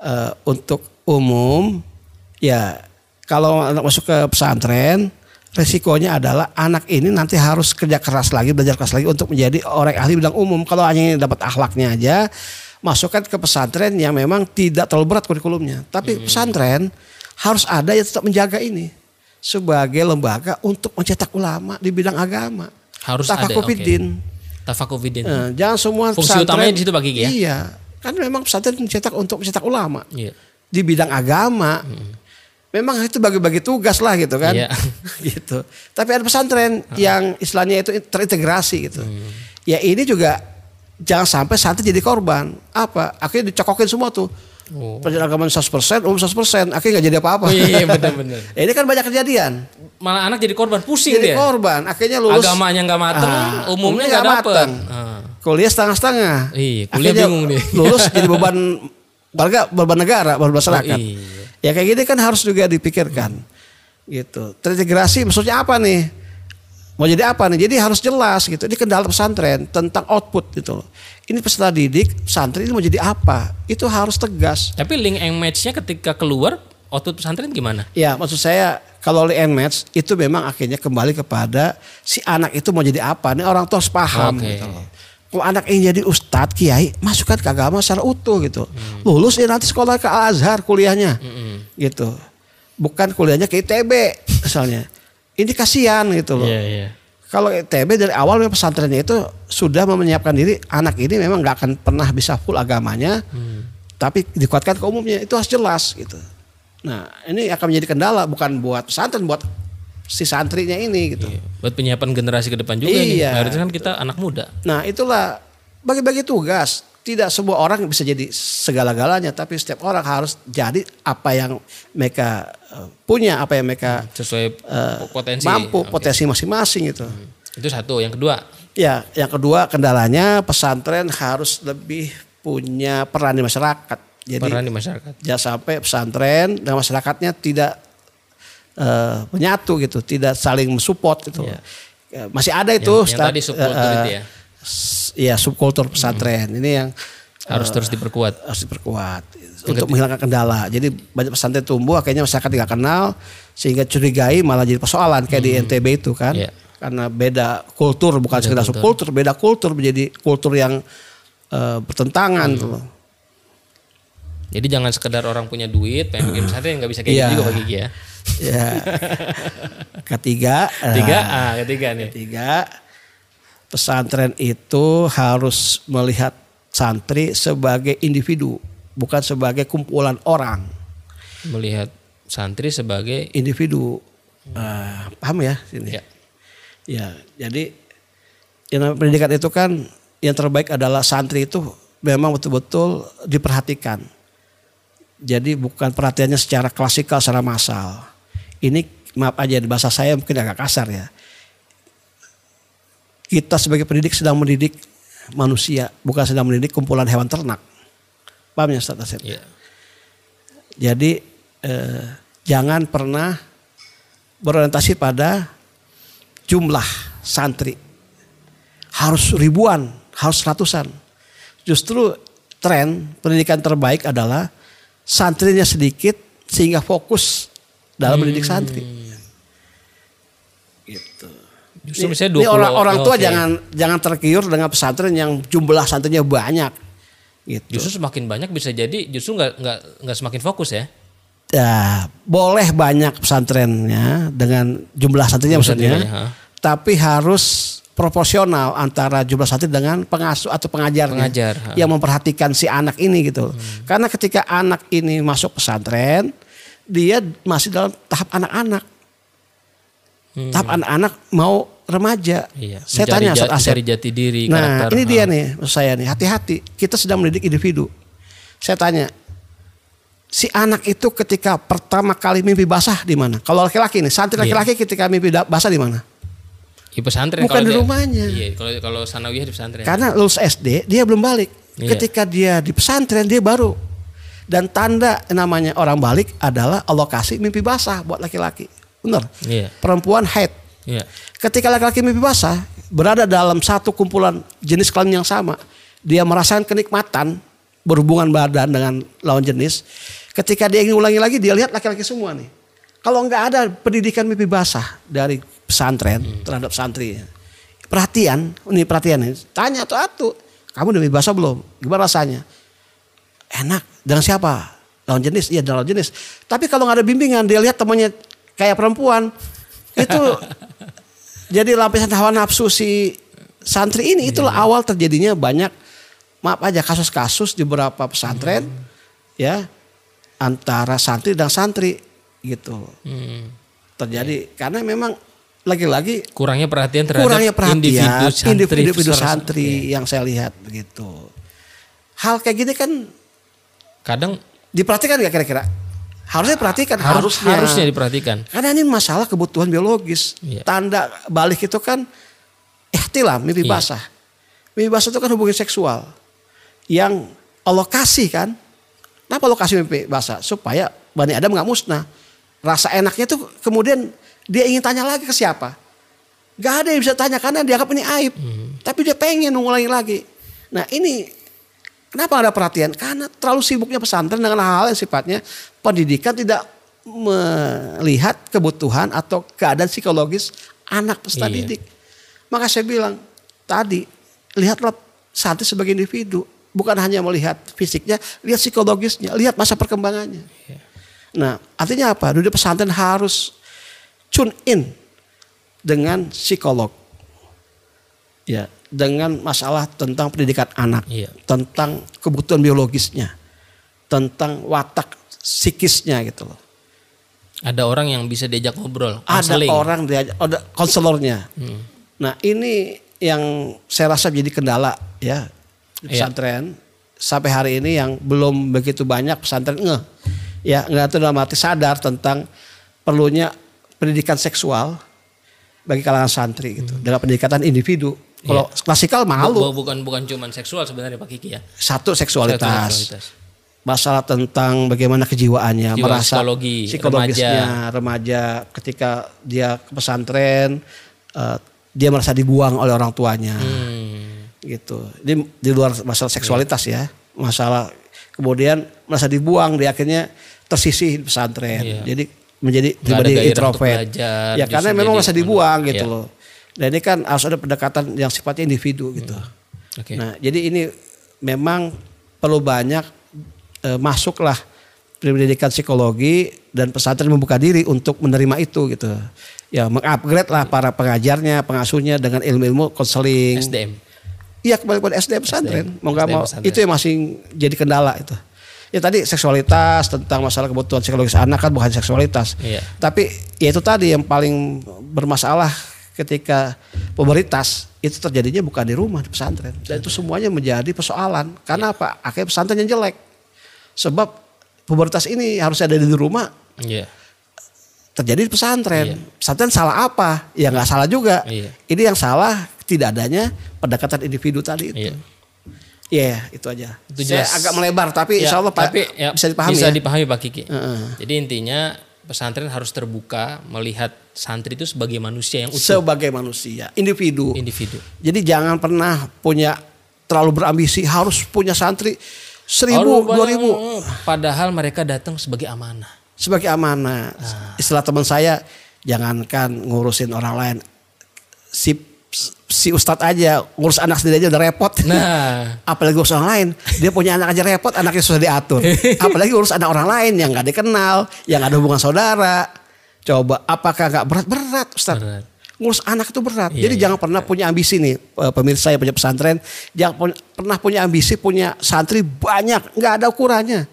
eh, untuk umum, ya kalau anak masuk ke pesantren resikonya adalah anak ini nanti harus kerja keras lagi, belajar keras lagi untuk menjadi orang ahli bidang umum. Kalau hanya dapat akhlaknya aja, masukkan ke pesantren yang memang tidak terlalu berat kurikulumnya. Tapi hmm. pesantren harus ada yang tetap menjaga ini sebagai lembaga untuk mencetak ulama di bidang agama. Harus ada. Okay. Tafakufidin. Nah, jangan semua Fungsi pesantren. utamanya di situ bagi ya. Iya. Kan memang pesantren mencetak untuk mencetak ulama. Iya. Di bidang agama. Hmm memang itu bagi-bagi tugas lah gitu kan. Iya. *laughs* gitu. Tapi ada pesantren uh. yang istilahnya itu terintegrasi gitu. Hmm. Ya ini juga jangan sampai santri jadi korban. Apa? Akhirnya dicokokin semua tuh. Oh. Penjelagaman 100%, umum 100%, akhirnya gak jadi apa-apa. Oh, iya, iya benar-benar. *laughs* ini kan banyak kejadian. Malah anak jadi korban, pusing jadi dia. korban, akhirnya lulus. Agamanya gak mateng, ah, umumnya gak dapet. Ah. Kuliah setengah-setengah. Iya, kuliah akhirnya bingung nih. Lulus jadi *laughs* beban warga, beban negara, beban masyarakat. Oh, iya. Ya kayak gini kan harus juga dipikirkan. Gitu. Terintegrasi maksudnya apa nih? Mau jadi apa nih? Jadi harus jelas gitu. Ini kendala pesantren tentang output gitu loh. Ini peserta didik pesantren ini mau jadi apa? Itu harus tegas. Tapi link and match-nya ketika keluar output pesantren gimana? Ya maksud saya kalau link and match itu memang akhirnya kembali kepada si anak itu mau jadi apa? Nih orang tua harus paham okay. gitu loh kalau anak ini jadi ustadz kiai masukkan ke agama secara utuh gitu hmm. lulus ya nanti sekolah ke Al Azhar kuliahnya hmm. gitu bukan kuliahnya ke ITB misalnya ini kasihan gitu loh yeah, yeah. kalau ITB dari awal pesantrennya itu sudah menyiapkan diri anak ini memang nggak akan pernah bisa full agamanya hmm. tapi dikuatkan ke umumnya itu harus jelas gitu nah ini akan menjadi kendala bukan buat pesantren buat si santrinya ini gitu. Iya. Buat penyiapan generasi ke depan juga iya. nih. Harusnya kan kita anak muda. Nah itulah bagi-bagi tugas. Tidak semua orang bisa jadi segala-galanya, tapi setiap orang harus jadi apa yang mereka eh, punya, apa yang mereka hmm, sesuai uh, potensi mampu okay. potensi masing-masing itu. Hmm. Itu satu. Yang kedua? Ya, yang kedua kendalanya pesantren harus lebih punya peran di masyarakat. Jadi, peran di masyarakat. Jangan sampai pesantren dan masyarakatnya tidak uh, menyatu gitu, tidak saling mensupport gitu. Yeah. Masih ada itu yang, yang tadi subkultur uh, itu ya. Iya, subkultur pesantren. Hmm. Ini yang harus uh, terus diperkuat. Harus diperkuat untuk menghilangkan kendala. Jadi banyak pesantren tumbuh akhirnya masyarakat tidak kenal sehingga curigai malah jadi persoalan kayak hmm. di NTB itu kan. Yeah. Karena beda kultur bukan beda sekedar subkultur, beda kultur menjadi kultur yang uh, bertentangan hmm. tuh. Jadi jangan sekedar orang punya duit pengen bikin pesantren nggak bisa kayak yeah. gitu juga Pak ya. Ya. Ketiga. Tiga, uh, ah, ketiga nih. Ketiga, pesantren itu harus melihat santri sebagai individu, bukan sebagai kumpulan orang. Melihat santri sebagai individu. Uh, paham ya sini? Ya. ya, jadi yang pendidikan itu kan yang terbaik adalah santri itu memang betul-betul diperhatikan. Jadi bukan perhatiannya secara klasikal, secara massal ini maaf aja bahasa saya mungkin agak kasar ya. Kita sebagai pendidik sedang mendidik manusia, bukan sedang mendidik kumpulan hewan ternak. Paham ya Ustaz Asep? Yeah. Jadi eh, jangan pernah berorientasi pada jumlah santri. Harus ribuan, harus ratusan. Justru tren pendidikan terbaik adalah santrinya sedikit sehingga fokus dalam hmm. mendidik santri. Gitu. Justru misalnya 20, ini orang orang tua okay. jangan jangan tergiur dengan pesantren yang jumlah santrinya banyak. Gitu. Justru semakin banyak bisa jadi justru nggak nggak nggak semakin fokus ya. Ya, boleh banyak pesantrennya dengan jumlah santrinya maksudnya. Tapi harus proporsional antara jumlah santri dengan pengasuh atau pengajarnya Pengajar, yang memperhatikan si anak ini gitu. Hmm. Karena ketika anak ini masuk pesantren, dia masih dalam tahap anak-anak. Hmm. Tahap anak-anak mau remaja. Iya. Saya mencari tanya Ustaz Asep. jati diri. Nah karakter. ini dia nih saya nih hati-hati. Kita sedang mendidik individu. Saya tanya, si anak itu ketika pertama kali mimpi basah di mana? Kalau laki-laki nih, santri iya. laki-laki ketika mimpi basah di mana? Di pesantren. Bukan di rumahnya. Iya, kalau kalau sanawiyah di pesantren. Karena lulus SD dia belum balik. Iya. Ketika dia di pesantren dia baru dan tanda namanya orang balik adalah Allah kasih mimpi basah buat laki-laki. Benar? Iya. Perempuan haid. Iya. Ketika laki-laki mimpi basah berada dalam satu kumpulan jenis kelamin yang sama, dia merasakan kenikmatan berhubungan badan dengan lawan jenis. Ketika dia ingin ulangi lagi, dia lihat laki-laki semua nih. Kalau nggak ada pendidikan mimpi basah dari pesantren terhadap santri, perhatian, ini perhatian tanya tuh atu, kamu udah mimpi basah belum? Gimana rasanya? Enak. Dengan siapa? Lawan jenis, iya dengan lawan jenis. Tapi kalau nggak ada bimbingan, dia lihat temannya kayak perempuan, itu *laughs* jadi lapisan hawa nafsu si santri ini itulah awal terjadinya banyak maaf aja kasus-kasus di beberapa pesantren ya antara santri dan santri gitu Hmm. terjadi karena memang lagi-lagi Kurangnya perhatian terhadap kurangnya perhatian individu santri. individu secara- santri yang saya lihat begitu hal kayak gini kan Kadang diperhatikan nggak kira-kira harusnya perhatikan harus harusnya harusnya diperhatikan. Karena ini masalah kebutuhan biologis. Iya. Tanda balik itu kan ihtilam, mimpi Iya. basah. Mimpi basah itu kan hubungan seksual. Yang Allah kasih kan. Kenapa Allah kasih mimpi basah? Supaya Bani Adam nggak musnah. Rasa enaknya tuh kemudian dia ingin tanya lagi ke siapa. Gak ada yang bisa tanya karena dianggap ini aib. Tapi dia pengen mengulangi lagi. Nah ini Kenapa ada perhatian? Karena terlalu sibuknya pesantren dengan hal-hal yang sifatnya pendidikan tidak melihat kebutuhan atau keadaan psikologis anak peserta Iya. didik. Maka saya bilang tadi lihatlah santri sebagai individu, bukan hanya melihat fisiknya, lihat psikologisnya, lihat masa perkembangannya. Nah, artinya apa? Dunia pesantren harus tune in dengan psikolog. Ya, dengan masalah tentang pendidikan anak, Iya. tentang kebutuhan biologisnya, tentang watak psikisnya gitu loh. Ada orang yang bisa diajak ngobrol. Ada counseling. orang dia ada konselornya. Hmm. Nah, ini yang saya rasa jadi kendala ya di Iya. pesantren sampai hari ini yang belum begitu banyak pesantren ngeh. Ya, nggak itu dalam arti sadar tentang perlunya pendidikan seksual bagi kalangan santri gitu. Dengan pendekatan individu. Kalau klasikal Bu- malu. bu- bukan bukan cuman seksual sebenarnya Pak Kiki ya. Satu seksualitas. Seksualitas. masalah tentang bagaimana kejiwaannya, Jiwa, merasa psikologi, psikologisnya remaja. ketika dia ke pesantren, eh, dia merasa dibuang oleh orang tuanya, Hmm. gitu. Ini di luar masalah seksualitas ya, masalah kemudian merasa dibuang, dia akhirnya tersisih di pesantren, Iya. jadi menjadi pribadi introvert. belajar, Ya karena memang merasa dibuang gitu iya. loh. Dan ini kan harus ada pendekatan yang sifatnya individu gitu. Oke. Nah, jadi ini memang perlu banyak eh, masuklah pendidikan psikologi dan pesantren membuka diri untuk menerima itu gitu. Ya, mengupgrade lah para pengajarnya, pengasuhnya dengan ilmu-ilmu konseling. SDM. Iya kembali pada SDM pesantren. Mau nggak SDM mau pesantren. itu yang masih jadi kendala itu. Ya tadi seksualitas tentang masalah kebutuhan psikologis anak kan bukan seksualitas. Iya. Tapi ya itu tadi yang paling bermasalah ketika pemberitas itu terjadinya bukan di rumah di pesantren. Dan itu semuanya menjadi persoalan. Karena apa? Akhirnya pesantren yang jelek. Sebab pemberitas ini harus ada di rumah Iya. terjadi di pesantren. Iya. Pesantren salah apa? Ya nggak salah juga. Iya. Ini yang salah tidak adanya pendekatan individu tadi itu. Iya. Iya itu aja. Itu Saya agak melebar tapi Ya, insya Allah tapi ya, bisa dipahami bisa ya. dipahami Pak Kiki. Heeh. Jadi intinya pesantren harus terbuka melihat santri itu sebagai manusia yang utuh, Sebagai manusia, individu. individu. Jadi jangan pernah punya terlalu berambisi harus punya santri seribu, dua ribu Padahal mereka datang sebagai amanah. sebagai amanah. Ah. Istilah teman saya, jangankan ngurusin orang lain, si si ustadz aja ngurus anak sendiri aja udah repot. Nah, *laughs* Apalagi ngurus orang lain, dia punya anak aja repot, anaknya susah diatur. *laughs* Apalagi ngurus anak orang lain yang nggak dikenal, yang nggak ada hubungan saudara. Coba, apakah nggak berat-berat, Ustadz? Berat. Ngurus anak itu berat. Iya, Jadi iya. jangan pernah punya ambisi nih, eh, pemirsa yang punya pesantren, jangan pun- pernah punya ambisi punya santri banyak, nggak ada ukurannya.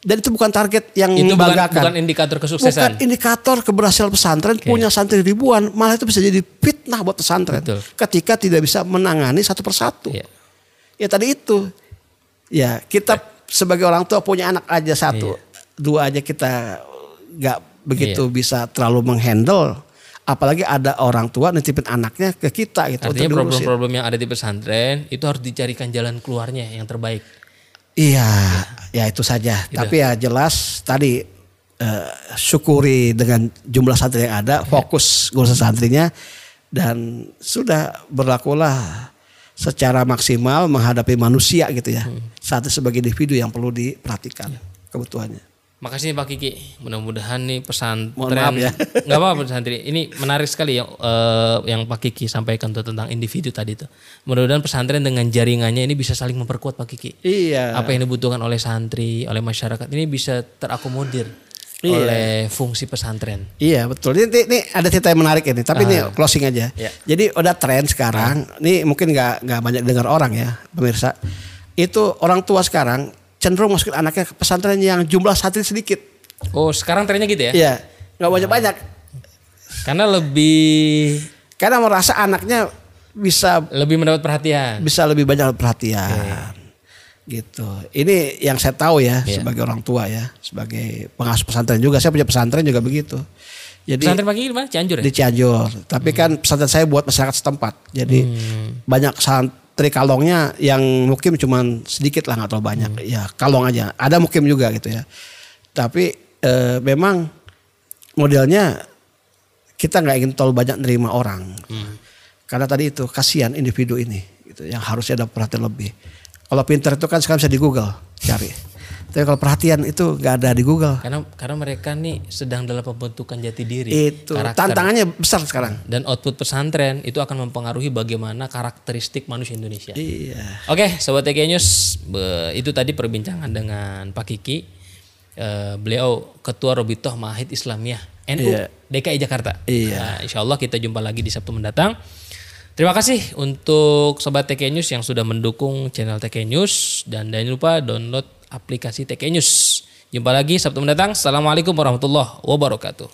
Dan itu bukan target yang itu bukan, membanggakan. bukan indikator Bukan kesuksesan. indikator keberhasilan pesantren punya santri ribuan, malah itu bisa jadi fitnah buat pesantren. Betul. Ketika tidak bisa menangani satu persatu. Iya. Ya tadi itu. Ya kita sebagai orang tua punya anak aja satu, dua aja kita nggak begitu Iya. bisa terlalu menghandle. Apalagi ada orang tua nitipin anaknya ke kita gitu Artinya problem-problem yang ada di pesantren itu harus dicarikan jalan keluarnya yang terbaik. Iya, ya itu saja. Gitu. Tapi ya jelas tadi eh, syukuri dengan jumlah santri yang ada, fokus ngurusin santrinya dan sudah berlakulah secara maksimal menghadapi manusia gitu ya. Santri sebagai individu yang perlu diperhatikan kebutuhannya. Makasih nih Pak Kiki. Mudah-mudahan nih pesantren Mohon maaf ya. *laughs* nggak apa-apa santri. Ini menarik sekali yang eh, yang Pak Kiki sampaikan tuh tentang individu tadi tuh. Mudah-mudahan pesantren dengan jaringannya ini bisa saling memperkuat Pak Kiki. Iya. Apa yang dibutuhkan oleh santri, oleh masyarakat ini bisa terakomodir Iya. oleh fungsi pesantren. Iya betul. Ini, ini, ada cerita yang menarik ini. Tapi ini closing aja. Iya. Jadi udah tren sekarang. Ini mungkin nggak nggak banyak dengar orang ya pemirsa. Itu orang tua sekarang cenderung masukin anaknya ke pesantren yang jumlah santri sedikit. Oh, sekarang trennya gitu ya? Iya. Nggak banyak banyak. Karena lebih Karena merasa anaknya bisa lebih mendapat perhatian. bisa lebih banyak perhatian. Gitu. Ini yang saya tahu ya Iya. sebagai orang tua ya, sebagai pengasuh pesantren juga. Saya punya pesantren juga begitu. Jadi Pesantren Kiki di mana? Cianjur ya? di Cianjur. Tapi kan pesantren saya buat masyarakat setempat. Jadi Hmm. banyak santri kalongnya yang mukim cuman sedikit lah nggak terlalu banyak. Hmm. Ya kalong aja. Ada mukim juga gitu ya. Tapi eh, memang modelnya kita nggak ingin terlalu banyak nerima orang. Hmm. Karena tadi itu kasihan individu ini gitu yang harusnya ada perhatian lebih. Kalau pinter itu kan sekarang bisa di Google cari. Tapi kalau perhatian itu nggak ada di Google. Karena karena mereka nih sedang dalam pembentukan jati diri. Itu karakter. tantangannya besar sekarang. Dan output pesantren itu akan mempengaruhi bagaimana karakteristik manusia Indonesia. Iya. Oke, sobat TK News, itu tadi perbincangan dengan Pak Kiki. Eh, beliau Ketua Robitoh Mahid Islamiyah NU Iya. DKI Jakarta. Iya. Nah, insya Allah kita jumpa lagi di Sabtu mendatang. Terima kasih untuk sobat TK News yang sudah mendukung channel TK News dan jangan lupa download aplikasi TK News. Jumpa lagi Sabtu mendatang. Assalamualaikum warahmatullahi wabarakatuh.